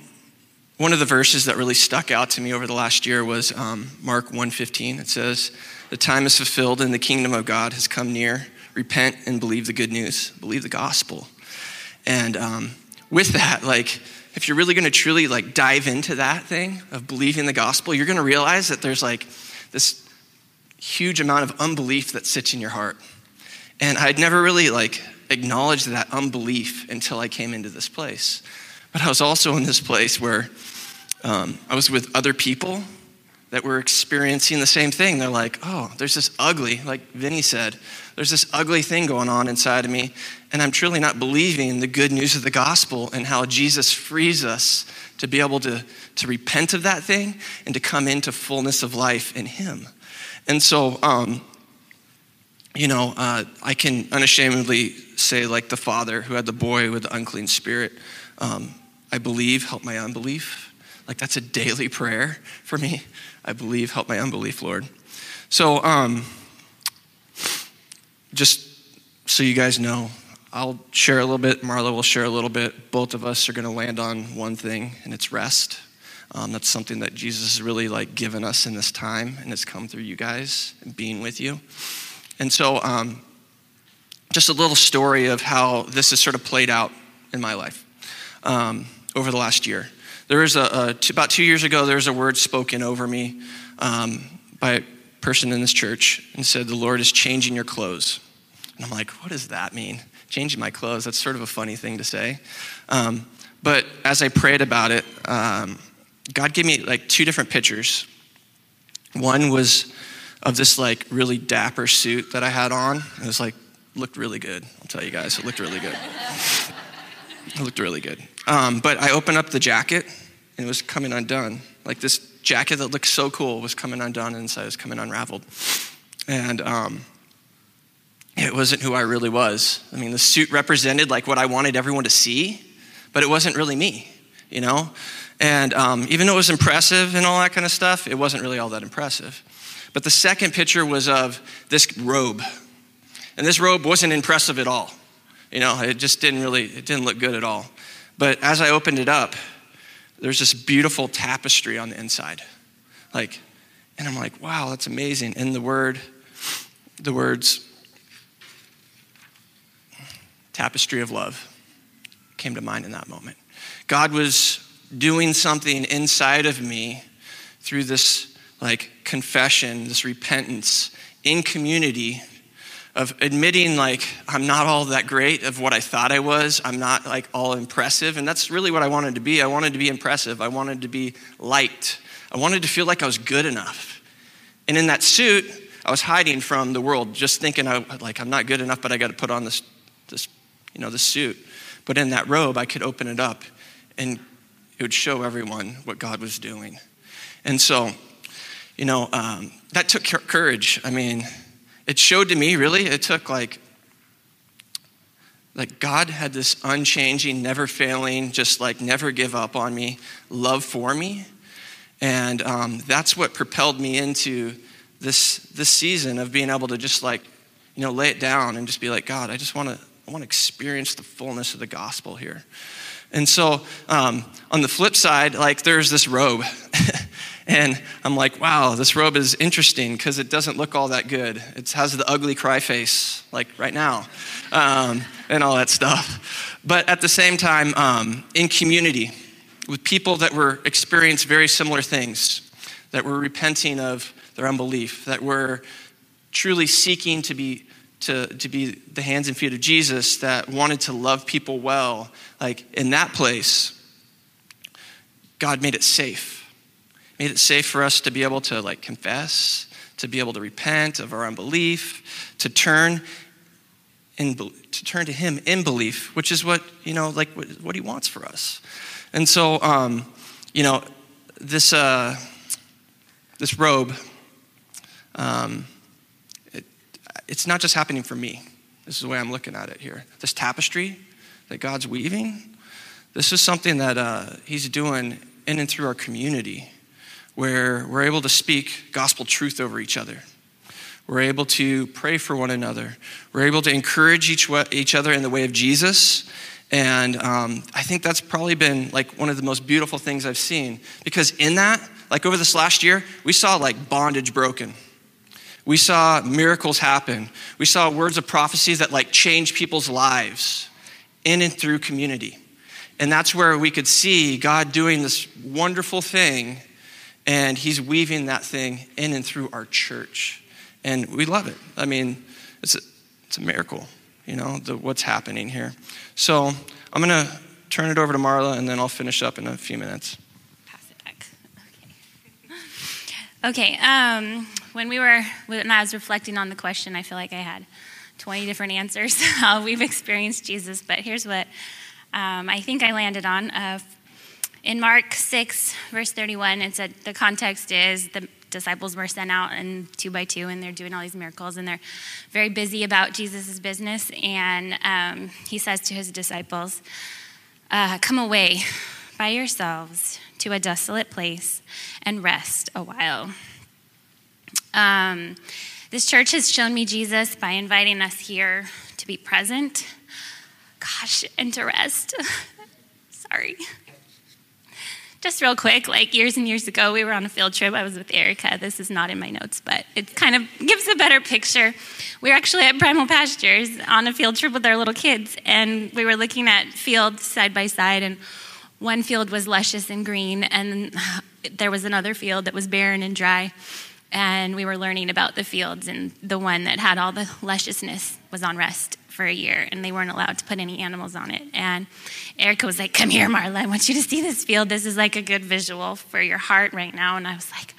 one of the verses that really stuck out to me over the last year was um, Mark 1.15. It says, the time is fulfilled and the kingdom of God has come near. Repent and believe the good news. Believe the gospel. And um, with that, like, if you're really going to truly like dive into that thing of believing the gospel, you're going to realize that there's like this huge amount of unbelief that sits in your heart. And I'd never really like acknowledged that unbelief until I came into this place. But I was also in this place where um, I was with other people that were experiencing the same thing. They're like, oh, there's this ugly, like Vinny said, there's this ugly thing going on inside of me, and I'm truly not believing the good news of the gospel and how Jesus frees us to be able to, to repent of that thing and to come into fullness of life in Him. And so, um, you know, uh, I can unashamedly say, like the father who had the boy with the unclean spirit, um, I believe, help my unbelief. Like that's a daily prayer for me. I believe, help my unbelief, Lord. So, um, just so you guys know, I'll share a little bit. Marla will share a little bit. Both of us are going to land on one thing, and it's rest. Um, that's something that Jesus has really like given us in this time, and it's come through you guys and being with you. And so, um, just a little story of how this has sort of played out in my life um, over the last year. There was a, about two years ago. There was a word spoken over me um, by a person in this church, and said, "The Lord is changing your clothes." And I'm like, "What does that mean? Changing my clothes?" That's sort of a funny thing to say. Um, but as I prayed about it, um, God gave me like two different pictures. One was of this like really dapper suit that I had on. It was like looked really good. I'll tell you guys, it looked really good. it looked really good. Um, but I opened up the jacket and it was coming undone. Like this jacket that looked so cool was coming undone, and inside was coming unraveled. And um, it wasn't who I really was. I mean, the suit represented like what I wanted everyone to see, but it wasn't really me, you know? And um, even though it was impressive and all that kind of stuff, it wasn't really all that impressive. But the second picture was of this robe. And this robe wasn't impressive at all. You know, it just didn't really, it didn't look good at all. But as I opened it up, there's this beautiful tapestry on the inside. Like, and I'm like, wow, that's amazing. And the word, the words, tapestry of love came to mind in that moment. God was doing something inside of me through this like confession, this repentance in community of admitting like I'm not all that great of what I thought I was. I'm not like all impressive. And that's really what I wanted to be. I wanted to be impressive. I wanted to be liked. I wanted to feel like I was good enough. And in that suit, I was hiding from the world, just thinking I like I'm not good enough, but I got to put on this this you know, the suit. But in that robe, I could open it up and it would show everyone what God was doing. And so, you know, um, that took courage. I mean, it showed to me, really, it took like, like God had this unchanging, never failing, just like never give up on me love for me. And um, that's what propelled me into this, this season of being able to just like, you know, lay it down and just be like, God, I just want to, I want to experience the fullness of the gospel here. And so um, on the flip side, like there's this robe. and I'm like, wow, this robe is interesting because it doesn't look all that good. It has the ugly cry face, like right now, um, and all that stuff. But at the same time, um, in community, with people that were experiencing very similar things, that were repenting of their unbelief, that were truly seeking to be to, to be the hands and feet of Jesus, that wanted to love people well, like in that place, God made it safe. Made it safe for us to be able to like confess, to be able to repent of our unbelief, to turn in, to turn to Him in belief, which is what you know, like what, what He wants for us. And so, um, you know, this uh, this robe, um, it, it's not just happening for me. This is the way I'm looking at it here. This tapestry that God's weaving, this is something that uh, He's doing in and through our community, where we're able to speak gospel truth over each other. We're able to pray for one another. We're able to encourage each, each other in the way of Jesus and um, I think that's probably been like one of the most beautiful things I've seen because in that, like over this last year, we saw like bondage broken. We saw miracles happen. We saw words of prophecy that like change people's lives in and through community. And that's where we could see God doing this wonderful thing and he's weaving that thing in and through our church. And we love it. I mean, it's a, it's a miracle you know, the, what's happening here. So I'm going to turn it over to Marla, and then I'll finish up in a few minutes. Pass it back. Okay. okay um, when we were, when I was reflecting on the question, I feel like I had 20 different answers how we've experienced Jesus, but here's what um, I think I landed on. Uh, in Mark 6, verse 31, it said the context is the disciples were sent out and two by two, and they're doing all these miracles, and they're very busy about Jesus' business. And um, he says to his disciples, uh, Come away by yourselves to a desolate place and rest a while. Um, this church has shown me Jesus by inviting us here to be present, gosh, and to rest. Sorry just real quick, like years and years ago, we were on a field trip. I was with Erica. This is not in my notes, but it kind of gives a better picture. We were actually at Primal Pastures on a field trip with our little kids, and we were looking at fields side by side, and one field was luscious and green, and there was another field that was barren and dry. And we were learning about the fields, and the one that had all the lusciousness was on rest for a year and they weren't allowed to put any animals on it. And Erica was like, Come here, Marla, I want you to see this field. This is like a good visual for your heart right now. And I was like,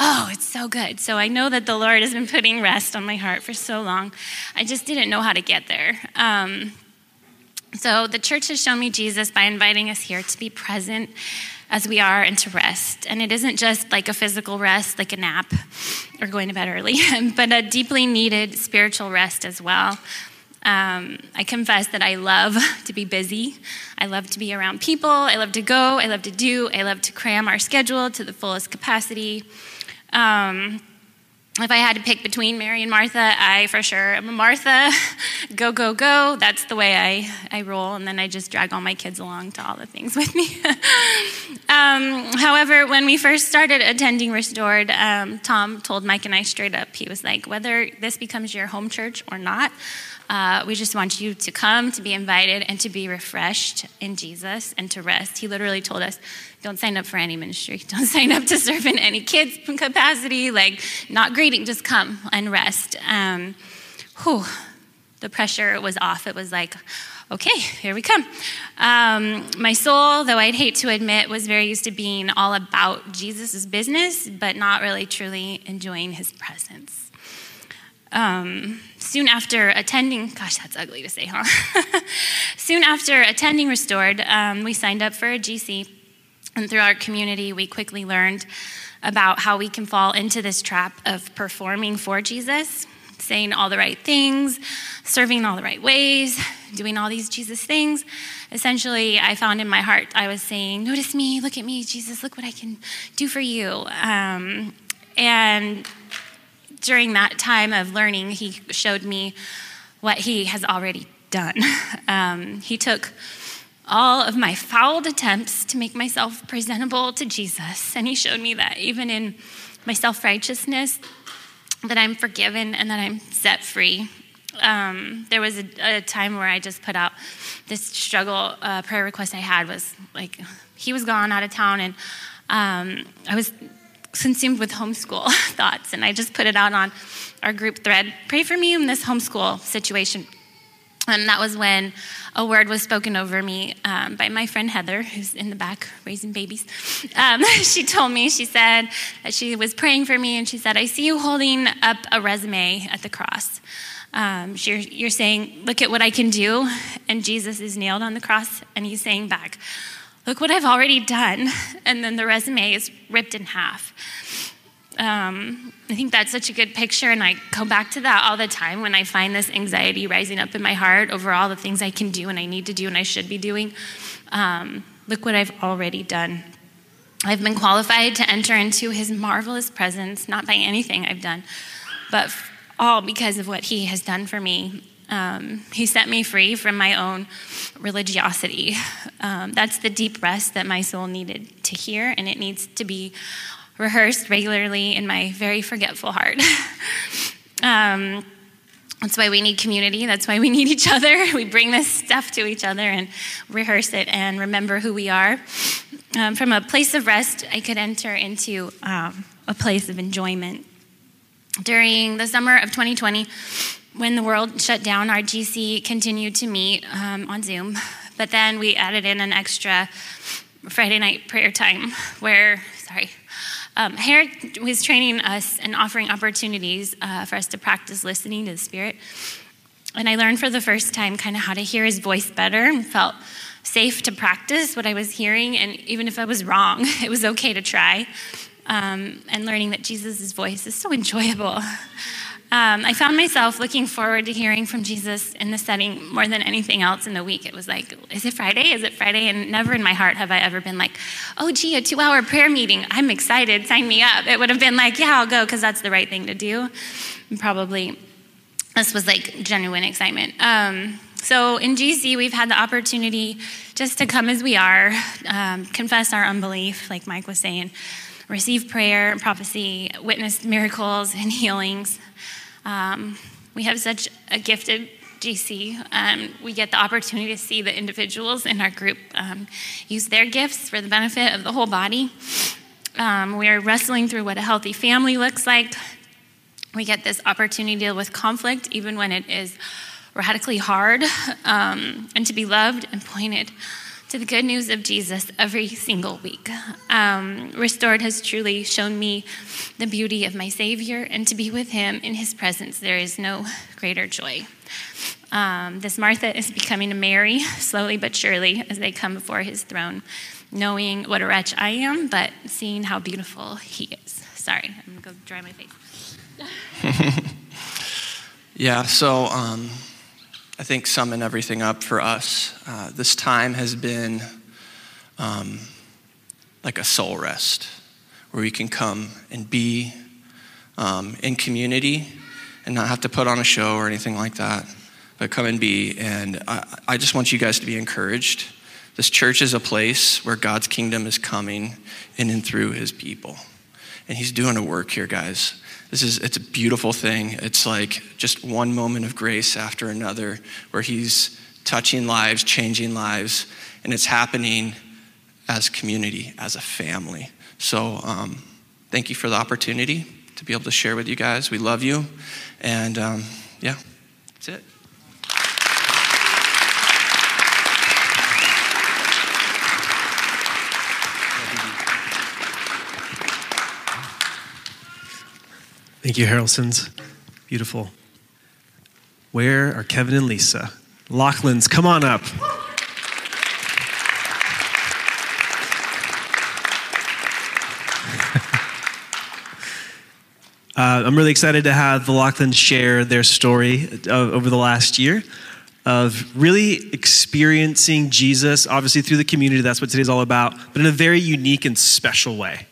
Oh, it's so good. So I know that the Lord has been putting rest on my heart for so long. I just didn't know how to get there. Um, so the church has shown me Jesus by inviting us here to be present as we are and to rest. And it isn't just like a physical rest, like a nap or going to bed early, but a deeply needed spiritual rest as well. Um, I confess that I love to be busy. I love to be around people. I love to go. I love to do. I love to cram our schedule to the fullest capacity. Um, if I had to pick between Mary and Martha, I for sure am a Martha. go, go, go. That's the way I, I roll. And then I just drag all my kids along to all the things with me. um, however, when we first started attending Restored, um, Tom told Mike and I straight up, he was like, whether this becomes your home church or not, uh, we just want you to come, to be invited, and to be refreshed in Jesus and to rest. He literally told us, don't sign up for any ministry. Don't sign up to serve in any kids capacity, like not greeting, just come and rest. Um, whew, the pressure was off. It was like, okay, here we come. Um, my soul, though I'd hate to admit, was very used to being all about Jesus' business, but not really truly enjoying his presence. Um, soon after attending, gosh, that's ugly to say, huh? soon after attending Restored, um, we signed up for a GC. And through our community, we quickly learned about how we can fall into this trap of performing for Jesus, saying all the right things, serving in all the right ways, doing all these Jesus things. Essentially, I found in my heart, I was saying, Notice me, look at me, Jesus, look what I can do for you. Um, and during that time of learning, he showed me what he has already done. Um, he took all of my fouled attempts to make myself presentable to Jesus, and he showed me that even in my self righteousness, that I'm forgiven and that I'm set free. Um, there was a, a, time where I just put out this struggle uh, prayer request I had was like he was gone out of town and um, I was consumed with homeschool thoughts, and I just put it out on our group thread. Pray for me in this homeschool situation. And that was when a word was spoken over me um, by my friend Heather, who's in the back raising babies. Um, she told me, she said that she was praying for me, and she said, I see you holding up a resume at the cross. Um, you're, you're saying, Look at what I can do. And Jesus is nailed on the cross, and he's saying back, Look what I've already done. And then the resume is ripped in half. Um, I think that's such a good picture, and I go back to that all the time when I find this anxiety rising up in my heart over all the things I can do and I need to do and I should be doing. Um, look what I've already done. I've been qualified to enter into his marvelous presence, not by anything I've done, but all because of what he has done for me um, he set me free from my own religiosity. Um, that's the deep rest that my soul needed to hear, and it needs to be rehearsed regularly in my very forgetful heart. um, that's why we need community. That's why we need each other. We bring this stuff to each other and rehearse it and remember who we are. Um, from a place of rest, I could enter into um, a place of enjoyment. During the summer of 2020, when the world shut down, our GC continued to meet um, on Zoom, but then we added in an extra Friday night prayer time where, sorry, um, Herrick was training us and offering opportunities uh, for us to practice listening to the Spirit. And I learned for the first time kind of how to hear his voice better and felt safe to practice what I was hearing. And even if I was wrong, it was okay to try. Um, and learning that Jesus' voice is so enjoyable. Um, I found myself looking forward to hearing from Jesus in the setting more than anything else in the week. It was like, is it Friday? Is it Friday? And never in my heart have I ever been like, oh, gee, a two hour prayer meeting. I'm excited. Sign me up. It would have been like, yeah, I'll go because that's the right thing to do. And probably this was like genuine excitement. Um, so in GC, we've had the opportunity just to come as we are, um, confess our unbelief, like Mike was saying, receive prayer, and prophecy, witness miracles and healings. Um, we have such a gifted GC. Um, we get the opportunity to see the individuals in our group um, use their gifts for the benefit of the whole body. Um, we are wrestling through what a healthy family looks like. We get this opportunity to deal with conflict, even when it is radically hard, um, and to be loved and pointed to the good news of Jesus every single week. Um, Restored has truly shown me the beauty of my Savior, and to be with Him in His presence, there is no greater joy. Um, this Martha is becoming a Mary, slowly but surely, as they come before His throne, knowing what a wretch I am, but seeing how beautiful He is. Sorry, I'm gonna go dry my face. yeah, so. Um I think, summing everything up for us. Uh, this time has been um, like a soul rest where we can come and be um, in community and not have to put on a show or anything like that, but come and be. And I, I just want you guys to be encouraged. This church is a place where God's kingdom is coming in and through his people. And he's doing a work here, guys. This is it's a beautiful thing. It's like just one moment of grace after another where he's touching lives, changing lives, and it's happening as community, as a family. So um, thank you for the opportunity to be able to share with you guys. We love you, and um, yeah, that's it. Thank you, Harrelsons. Beautiful. Where are Kevin and Lisa? Lachlan's, come on up. Uh, I'm really excited to have the Lachlan share their story uh, over the last year of really experiencing Jesus, obviously through the community, that's what today's all about, but in a very unique and special way.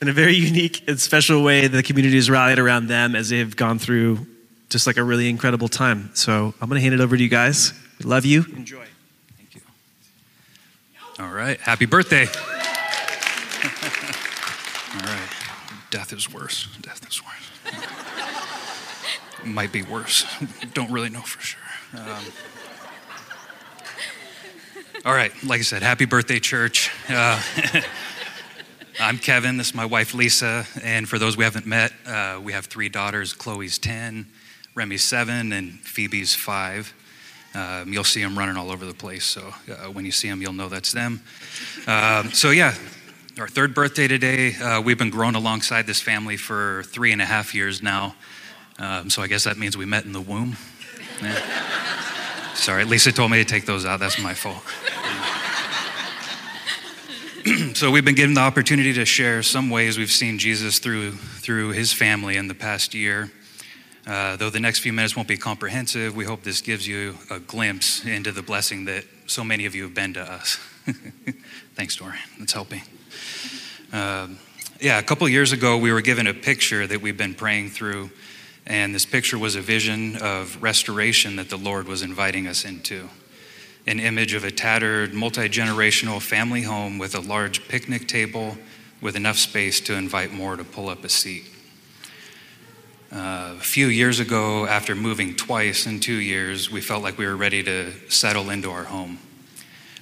In a very unique and special way, the community has rallied around them as they've gone through just like a really incredible time. So I'm going to hand it over to you guys. We love you. Enjoy. Thank you. All right. Happy birthday. All right. Death is worse. Death is worse. Might be worse. Don't really know for sure. Um, all right. Like I said, happy birthday, church. Uh, I'm Kevin. This is my wife, Lisa. And for those we haven't met, uh, we have three daughters. Chloe's 10, Remy's 7, and Phoebe's 5. Um, you'll see them running all over the place. So uh, when you see them, you'll know that's them. Um, so, yeah, our third birthday today. Uh, we've been growing alongside this family for three and a half years now. Um, so I guess that means we met in the womb. Yeah. Sorry, Lisa told me to take those out. That's my fault. so we've been given the opportunity to share some ways we've seen Jesus through through his family in the past year. Uh, though the next few minutes won't be comprehensive, we hope this gives you a glimpse into the blessing that so many of you have been to us. Thanks, Dorian. That's helping. Um, yeah, a couple years ago, we were given a picture that we've been praying through, and this picture was a vision of restoration that the Lord was inviting us into. An image of a tattered, multi generational family home with a large picnic table with enough space to invite more to pull up a seat. Uh, a few years ago, after moving twice in two years, we felt like we were ready to settle into our home.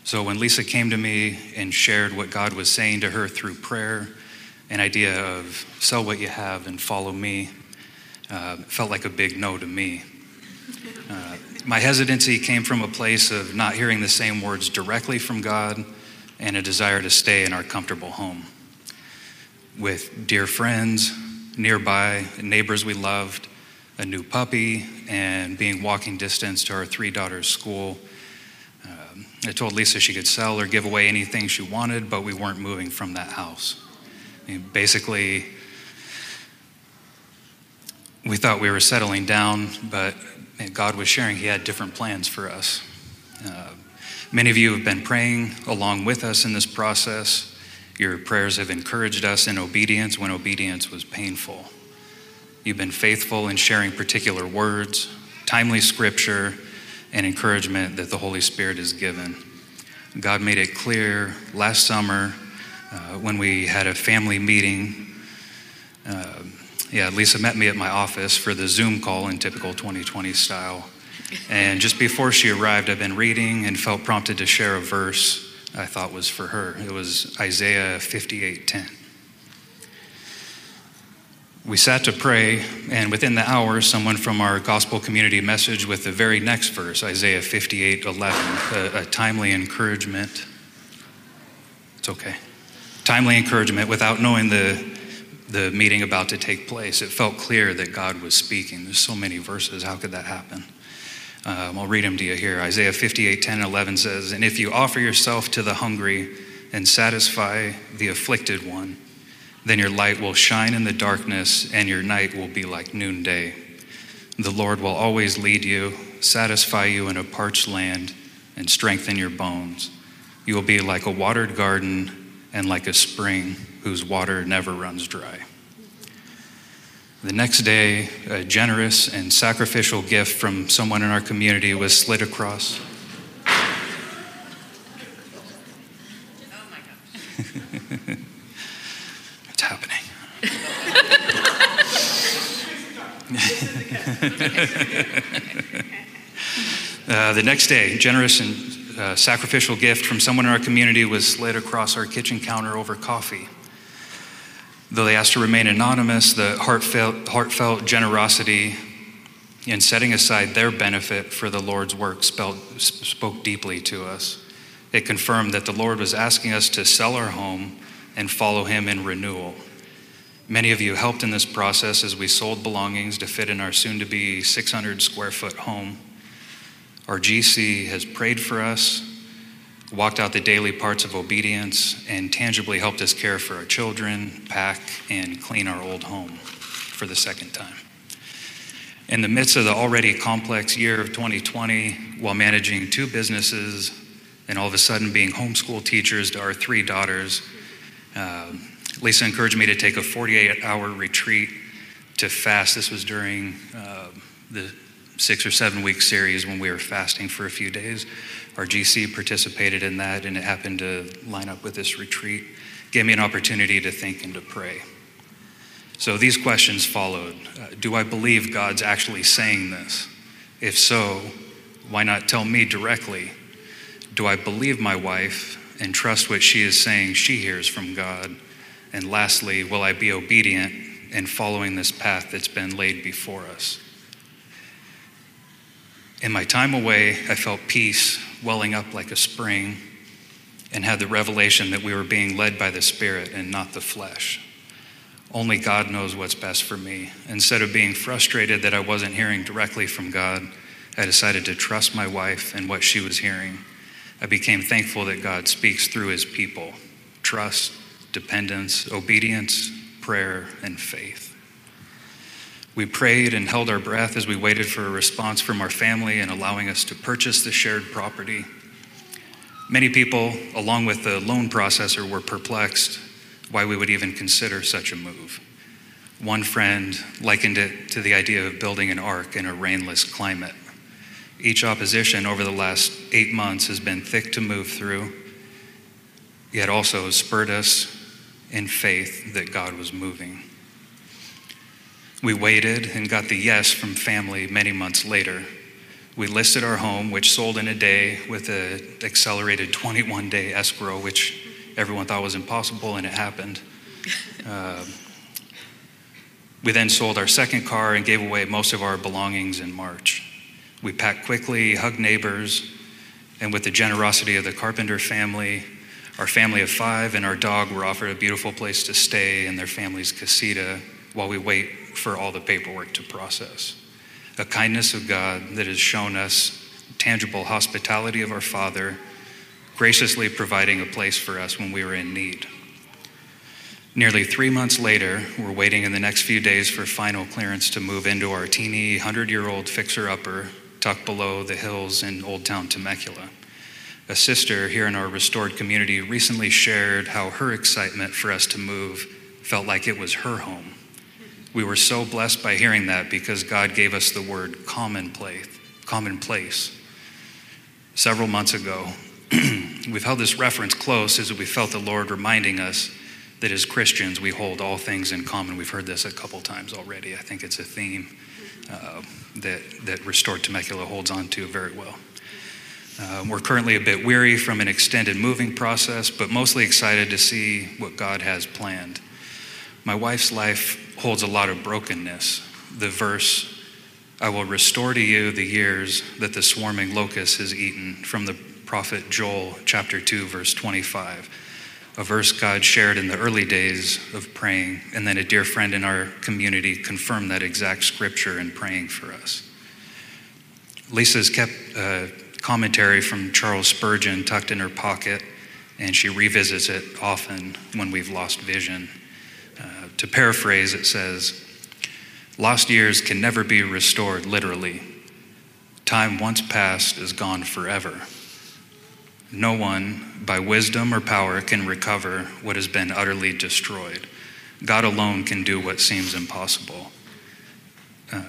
So when Lisa came to me and shared what God was saying to her through prayer, an idea of sell what you have and follow me, uh, felt like a big no to me. My hesitancy came from a place of not hearing the same words directly from God and a desire to stay in our comfortable home with dear friends nearby, neighbors we loved, a new puppy, and being walking distance to our three daughters' school. Um, I told Lisa she could sell or give away anything she wanted, but we weren't moving from that house. I mean, basically, we thought we were settling down, but God was sharing He had different plans for us. Uh, many of you have been praying along with us in this process. Your prayers have encouraged us in obedience when obedience was painful. You've been faithful in sharing particular words, timely scripture, and encouragement that the Holy Spirit has given. God made it clear last summer uh, when we had a family meeting. Uh, yeah, Lisa met me at my office for the Zoom call in typical 2020 style. And just before she arrived, I've been reading and felt prompted to share a verse I thought was for her. It was Isaiah 58:10. We sat to pray, and within the hour, someone from our gospel community messaged with the very next verse, Isaiah 58:11, a, a timely encouragement. It's okay. Timely encouragement without knowing the the meeting about to take place. It felt clear that God was speaking. There's so many verses. How could that happen? Um, I'll read them to you here. Isaiah 58, 10 and 11 says, And if you offer yourself to the hungry and satisfy the afflicted one, then your light will shine in the darkness and your night will be like noonday. The Lord will always lead you, satisfy you in a parched land, and strengthen your bones. You will be like a watered garden and like a spring whose water never runs dry. The next day, a generous and sacrificial gift from someone in our community was slid across. Oh my god. It's happening. uh, the next day, generous and uh, sacrificial gift from someone in our community was slid across our kitchen counter over coffee. Though they asked to remain anonymous, the heartfelt, heartfelt generosity in setting aside their benefit for the Lord's work spoke deeply to us. It confirmed that the Lord was asking us to sell our home and follow Him in renewal. Many of you helped in this process as we sold belongings to fit in our soon to be 600 square foot home. Our GC has prayed for us, walked out the daily parts of obedience, and tangibly helped us care for our children, pack, and clean our old home for the second time. In the midst of the already complex year of 2020, while managing two businesses and all of a sudden being homeschool teachers to our three daughters, uh, Lisa encouraged me to take a 48 hour retreat to fast. This was during uh, the six or seven week series when we were fasting for a few days. Our GC participated in that, and it happened to line up with this retreat. Gave me an opportunity to think and to pray. So these questions followed uh, Do I believe God's actually saying this? If so, why not tell me directly? Do I believe my wife and trust what she is saying she hears from God? And lastly, will I be obedient in following this path that's been laid before us? In my time away, I felt peace welling up like a spring and had the revelation that we were being led by the Spirit and not the flesh. Only God knows what's best for me. Instead of being frustrated that I wasn't hearing directly from God, I decided to trust my wife and what she was hearing. I became thankful that God speaks through his people trust, dependence, obedience, prayer, and faith. We prayed and held our breath as we waited for a response from our family and allowing us to purchase the shared property. Many people, along with the loan processor, were perplexed why we would even consider such a move. One friend likened it to the idea of building an ark in a rainless climate. Each opposition over the last eight months has been thick to move through, yet also spurred us in faith that God was moving. We waited and got the yes from family many months later. We listed our home, which sold in a day with an accelerated 21 day escrow, which everyone thought was impossible, and it happened. Uh, we then sold our second car and gave away most of our belongings in March. We packed quickly, hugged neighbors, and with the generosity of the Carpenter family, our family of five and our dog were offered a beautiful place to stay in their family's casita while we wait for all the paperwork to process. A kindness of God that has shown us tangible hospitality of our Father graciously providing a place for us when we were in need. Nearly three months later, we're waiting in the next few days for final clearance to move into our teeny 100 year old fixer upper tucked below the hills in Old Town Temecula. A sister here in our restored community recently shared how her excitement for us to move felt like it was her home. We were so blessed by hearing that because God gave us the word commonplace. Commonplace. Several months ago, we've held this reference close as we felt the Lord reminding us that as Christians we hold all things in common. We've heard this a couple times already. I think it's a theme uh, that, that Restored Temecula holds on to very well. Uh, we're currently a bit weary from an extended moving process, but mostly excited to see what God has planned. My wife's life holds a lot of brokenness. The verse, I will restore to you the years that the swarming locust has eaten, from the prophet Joel, chapter 2, verse 25, a verse God shared in the early days of praying, and then a dear friend in our community confirmed that exact scripture in praying for us. Lisa's kept a commentary from Charles Spurgeon tucked in her pocket, and she revisits it often when we've lost vision. To paraphrase, it says, Lost years can never be restored literally. Time once past is gone forever. No one, by wisdom or power, can recover what has been utterly destroyed. God alone can do what seems impossible. Uh,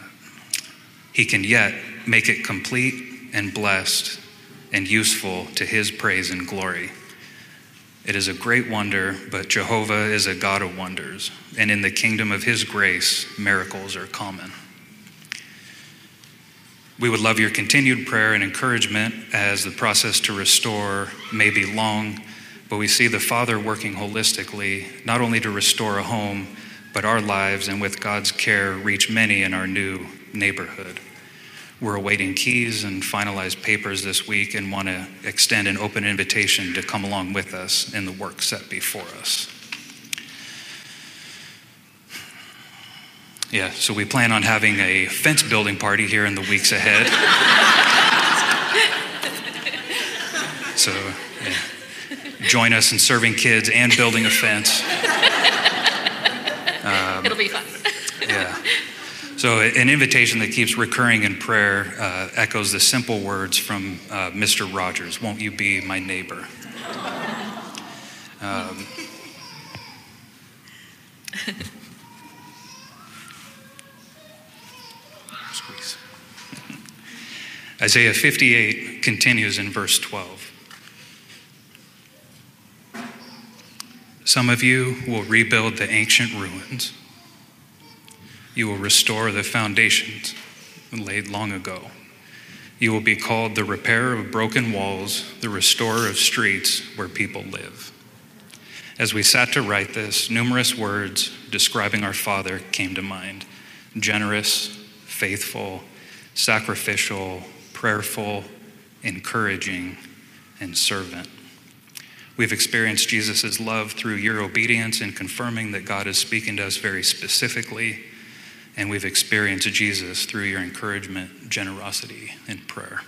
he can yet make it complete and blessed and useful to His praise and glory. It is a great wonder, but Jehovah is a God of wonders, and in the kingdom of His grace, miracles are common. We would love your continued prayer and encouragement as the process to restore may be long, but we see the Father working holistically, not only to restore a home, but our lives, and with God's care, reach many in our new neighborhood. We're awaiting keys and finalized papers this week and want to extend an open invitation to come along with us in the work set before us. Yeah, so we plan on having a fence building party here in the weeks ahead. so, yeah. join us in serving kids and building a fence. Um, It'll be fun. yeah. So, an invitation that keeps recurring in prayer uh, echoes the simple words from uh, Mr. Rogers Won't you be my neighbor? Um. Isaiah 58 continues in verse 12. Some of you will rebuild the ancient ruins. You will restore the foundations laid long ago. You will be called the repairer of broken walls, the restorer of streets where people live. As we sat to write this, numerous words describing our Father came to mind generous, faithful, sacrificial, prayerful, encouraging, and servant. We've experienced Jesus' love through your obedience in confirming that God is speaking to us very specifically. And we've experienced Jesus through your encouragement, generosity, and prayer.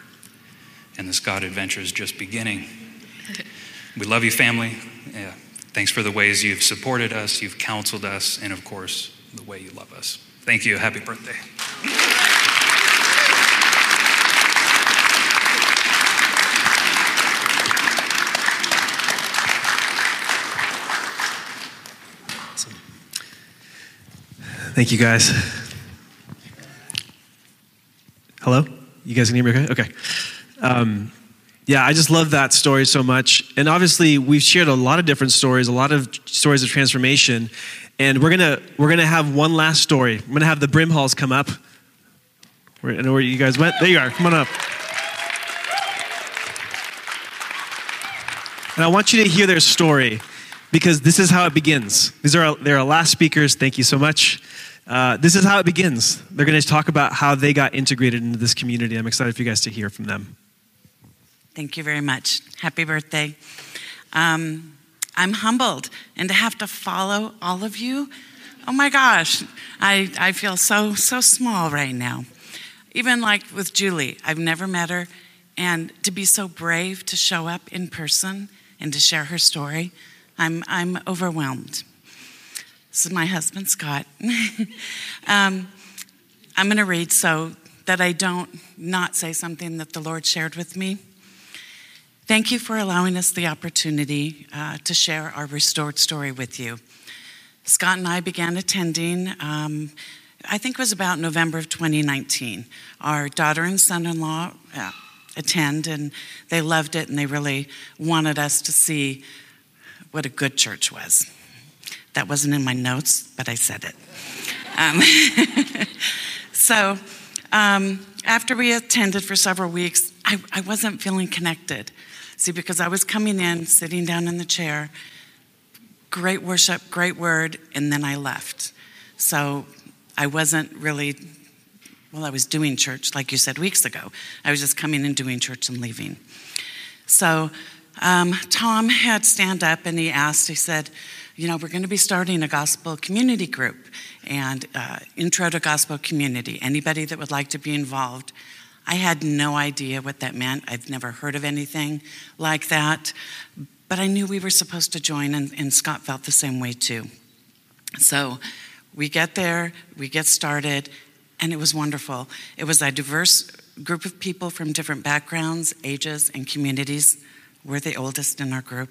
And this God adventure is just beginning. We love you, family. Yeah. Thanks for the ways you've supported us, you've counseled us, and of course, the way you love us. Thank you. Happy birthday. Thank you, guys. Hello? You guys can hear me okay? Okay. Um, yeah, I just love that story so much. And obviously, we've shared a lot of different stories, a lot of stories of transformation. And we're gonna we're gonna have one last story. I'm gonna have the Brimhalls come up. I know where you guys went. There you are. Come on up. And I want you to hear their story because this is how it begins. These are our, they're our last speakers. Thank you so much. Uh, this is how it begins. They're going to talk about how they got integrated into this community. I'm excited for you guys to hear from them. Thank you very much. Happy birthday. Um, I'm humbled, and to have to follow all of you, oh my gosh, I, I feel so, so small right now. Even like with Julie, I've never met her, and to be so brave to show up in person and to share her story, I'm, I'm overwhelmed. This is my husband, Scott. um, I'm going to read so that I don't not say something that the Lord shared with me. Thank you for allowing us the opportunity uh, to share our restored story with you. Scott and I began attending, um, I think it was about November of 2019. Our daughter and son in law uh, attend, and they loved it, and they really wanted us to see what a good church was. That wasn't in my notes, but I said it. Um, so, um, after we attended for several weeks, I, I wasn't feeling connected. See, because I was coming in, sitting down in the chair, great worship, great word, and then I left. So I wasn't really, well, I was doing church, like you said weeks ago. I was just coming and doing church and leaving. So um, Tom had stand up and he asked, he said, you know, we're going to be starting a gospel community group and uh, intro to gospel community. Anybody that would like to be involved. I had no idea what that meant. I've never heard of anything like that. But I knew we were supposed to join, and, and Scott felt the same way too. So we get there, we get started, and it was wonderful. It was a diverse group of people from different backgrounds, ages, and communities. We're the oldest in our group.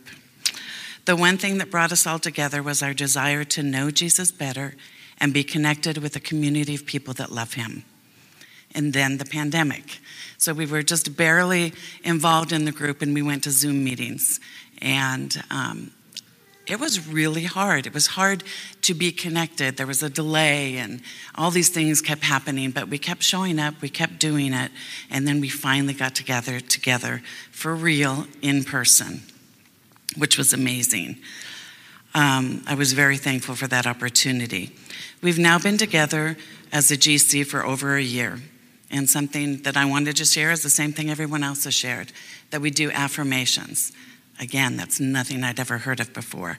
The one thing that brought us all together was our desire to know Jesus better and be connected with a community of people that love him. And then the pandemic. So we were just barely involved in the group and we went to Zoom meetings. And um, it was really hard. It was hard to be connected. There was a delay and all these things kept happening, but we kept showing up, we kept doing it, and then we finally got together together for real in person, which was amazing. Um, I was very thankful for that opportunity. We've now been together as a GC for over a year. And something that I wanted to share is the same thing everyone else has shared that we do affirmations. Again, that's nothing I'd ever heard of before.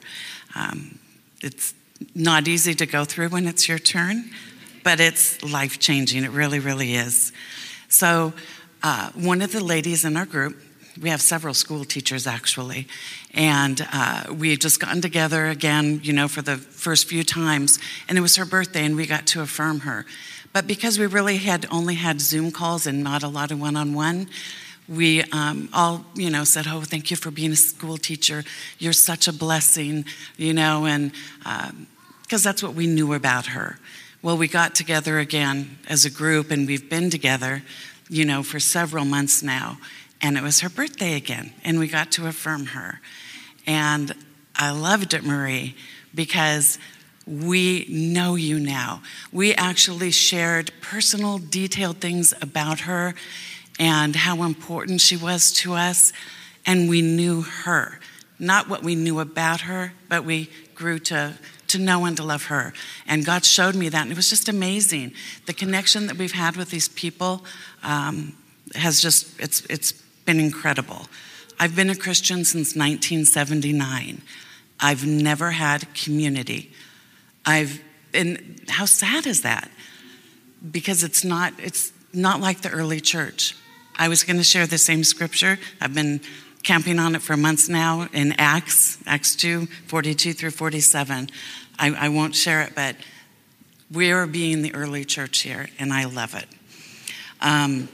Um, it's not easy to go through when it's your turn, but it's life changing. It really, really is. So, uh, one of the ladies in our group, we have several school teachers actually, and uh, we had just gotten together again, you know, for the first few times, and it was her birthday, and we got to affirm her. But because we really had only had Zoom calls and not a lot of one on one, we um, all, you know, said, "Oh, thank you for being a school teacher. You're such a blessing," you know, and because um, that's what we knew about her. Well, we got together again as a group, and we've been together, you know, for several months now. And it was her birthday again, and we got to affirm her. And I loved it, Marie, because we know you now. We actually shared personal, detailed things about her and how important she was to us, and we knew her. Not what we knew about her, but we grew to, to know and to love her. And God showed me that, and it was just amazing. The connection that we've had with these people um, has just, it's, it's been incredible. I've been a Christian since 1979. I've never had community. I've and how sad is that? Because it's not it's not like the early church. I was going to share the same scripture. I've been camping on it for months now in Acts, Acts 2, 42 through 47. I, I won't share it, but we are being the early church here, and I love it. Um,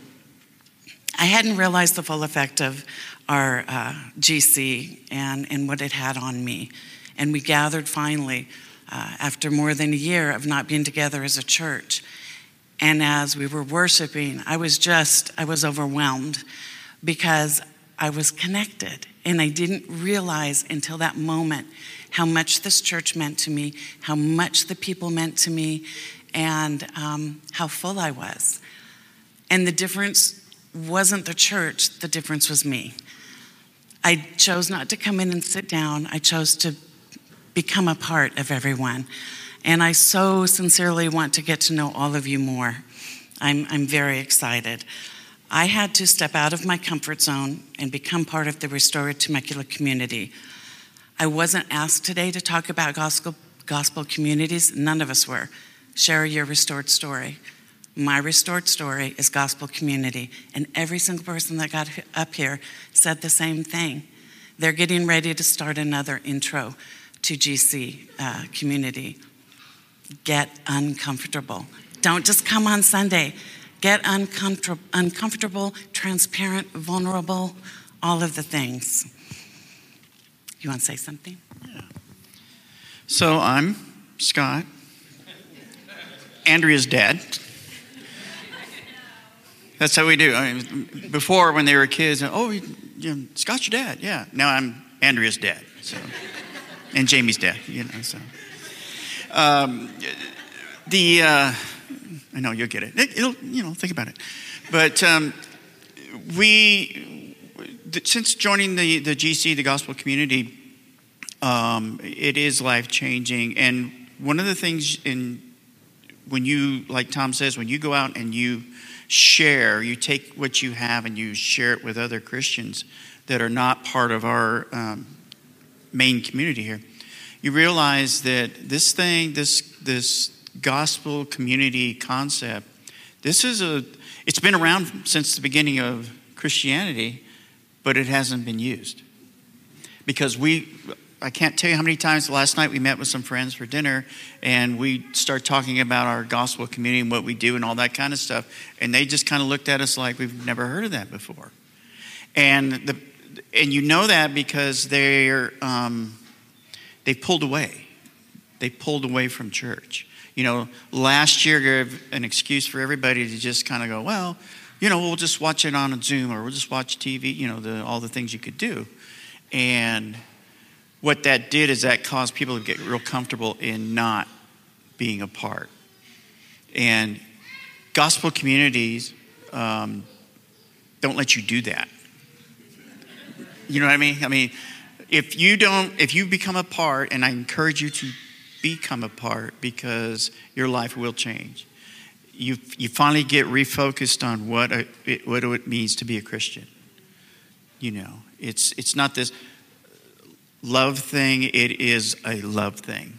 I hadn't realized the full effect of our uh, GC and, and what it had on me. And we gathered finally uh, after more than a year of not being together as a church. And as we were worshiping, I was just, I was overwhelmed because I was connected. And I didn't realize until that moment how much this church meant to me, how much the people meant to me, and um, how full I was. And the difference wasn't the church, the difference was me. I chose not to come in and sit down, I chose to become a part of everyone. And I so sincerely want to get to know all of you more. I'm, I'm very excited. I had to step out of my comfort zone and become part of the Restored Temecula community. I wasn't asked today to talk about gospel, gospel communities, none of us were. Share your restored story. My restored story is gospel community, and every single person that got up here said the same thing. They're getting ready to start another intro to GC uh, community. Get uncomfortable. Don't just come on Sunday. Get uncomfortable, uncomfortable, transparent, vulnerable, all of the things. You want to say something? Yeah. So I'm Scott, Andrea's dad. That's how we do. I mean, before, when they were kids, oh, you know, Scott's your dad. Yeah. Now I'm Andrea's dad. So and Jamie's dad. you know. So um, the uh, I know you'll get it. it. will you know think about it. But um, we since joining the the GC, the gospel community, um, it is life changing. And one of the things in when you like Tom says when you go out and you share, you take what you have and you share it with other Christians that are not part of our um, main community here, you realize that this thing, this this gospel community concept, this is a it's been around since the beginning of Christianity, but it hasn't been used. Because we I can't tell you how many times last night we met with some friends for dinner and we start talking about our gospel community and what we do and all that kind of stuff. And they just kind of looked at us like we've never heard of that before. And the and you know that because they're um, they pulled away. They pulled away from church. You know, last year gave an excuse for everybody to just kind of go, well, you know, we'll just watch it on a Zoom or we'll just watch TV. You know, the, all the things you could do, and what that did is that caused people to get real comfortable in not being a part. And gospel communities um, don't let you do that. You know what I mean? I mean, if you don't, if you become a part, and I encourage you to become a part because your life will change. You, you finally get refocused on what, a, what it means to be a Christian. You know, it's, it's not this love thing, it is a love thing.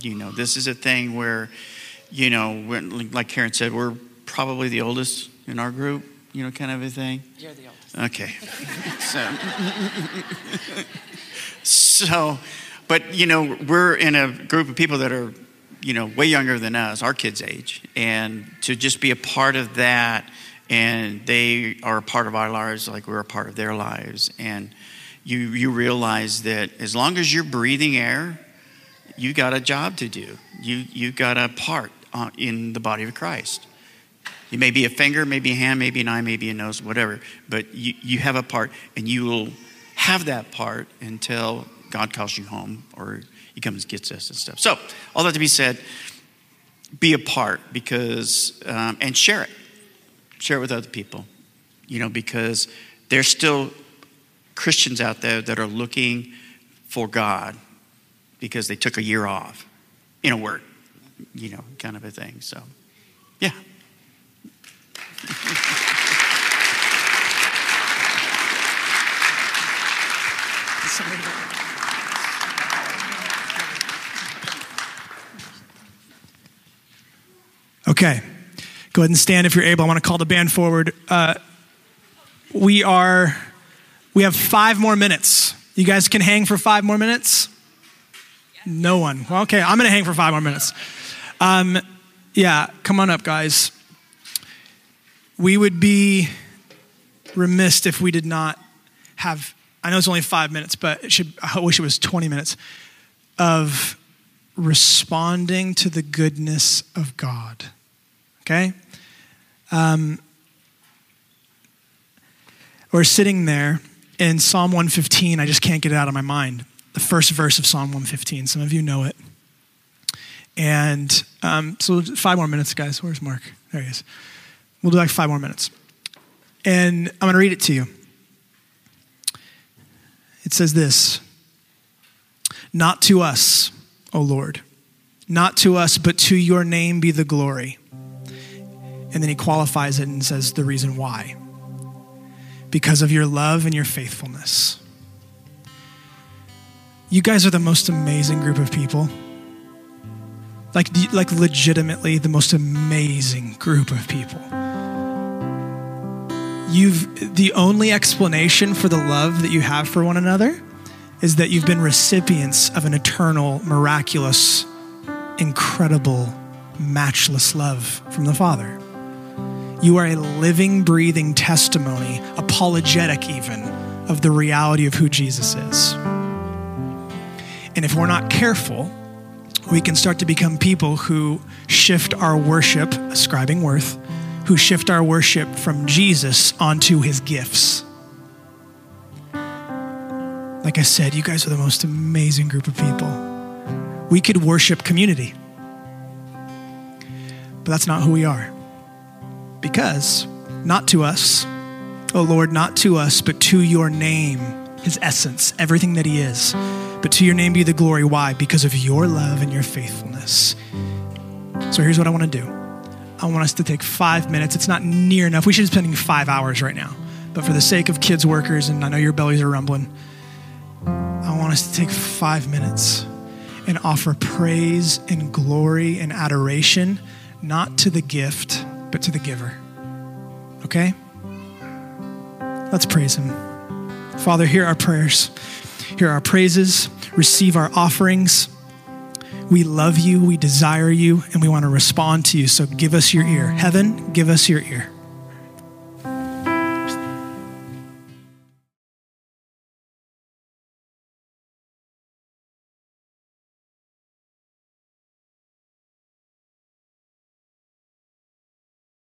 You know, this is a thing where you know, like Karen said, we're probably the oldest in our group, you know, kind of a thing. You're the oldest. Okay. so, so, but, you know, we're in a group of people that are, you know, way younger than us, our kids' age. And to just be a part of that, and they are a part of our lives like we're a part of their lives. And you, you realize that as long as you're breathing air, you got a job to do. You, you got a part in the body of Christ. You may be a finger, maybe a hand, maybe an eye, maybe a nose, whatever, but you, you have a part, and you will have that part until God calls you home or He comes and gets us and stuff. So, all that to be said, be a part because, um, and share it. Share it with other people, you know, because there's still Christians out there that are looking for God because they took a year off in a word, you know, kind of a thing. So, yeah. Okay. Go ahead and stand if you're able. I want to call the band forward. Uh, we are, we have five more minutes. You guys can hang for five more minutes? No one. Well, okay, I'm going to hang for five more minutes. Um, yeah, come on up, guys. We would be remiss if we did not have, I know it's only five minutes, but it should, I wish it was 20 minutes of responding to the goodness of God. Okay? Um, we're sitting there in Psalm 115. I just can't get it out of my mind. The first verse of Psalm 115. Some of you know it. And um, so, five more minutes, guys. Where's Mark? There he is. We'll do like five more minutes. And I'm going to read it to you. It says this Not to us, O Lord, not to us, but to your name be the glory. And then he qualifies it and says the reason why because of your love and your faithfulness. You guys are the most amazing group of people. Like, like legitimately the most amazing group of people. You've the only explanation for the love that you have for one another is that you've been recipients of an eternal, miraculous, incredible, matchless love from the Father. You are a living, breathing testimony, apologetic even, of the reality of who Jesus is. And if we're not careful, we can start to become people who shift our worship, ascribing worth, who shift our worship from Jesus onto his gifts. Like I said, you guys are the most amazing group of people. We could worship community, but that's not who we are. Because, not to us, oh Lord, not to us, but to your name, his essence, everything that he is. But to your name be the glory. Why? Because of your love and your faithfulness. So here's what I want to do I want us to take five minutes. It's not near enough. We should be spending five hours right now. But for the sake of kids, workers, and I know your bellies are rumbling, I want us to take five minutes and offer praise and glory and adoration, not to the gift, but to the giver. Okay? Let's praise him. Father, hear our prayers, hear our praises, receive our offerings. We love you, we desire you, and we want to respond to you. So give us your ear. Heaven, give us your ear.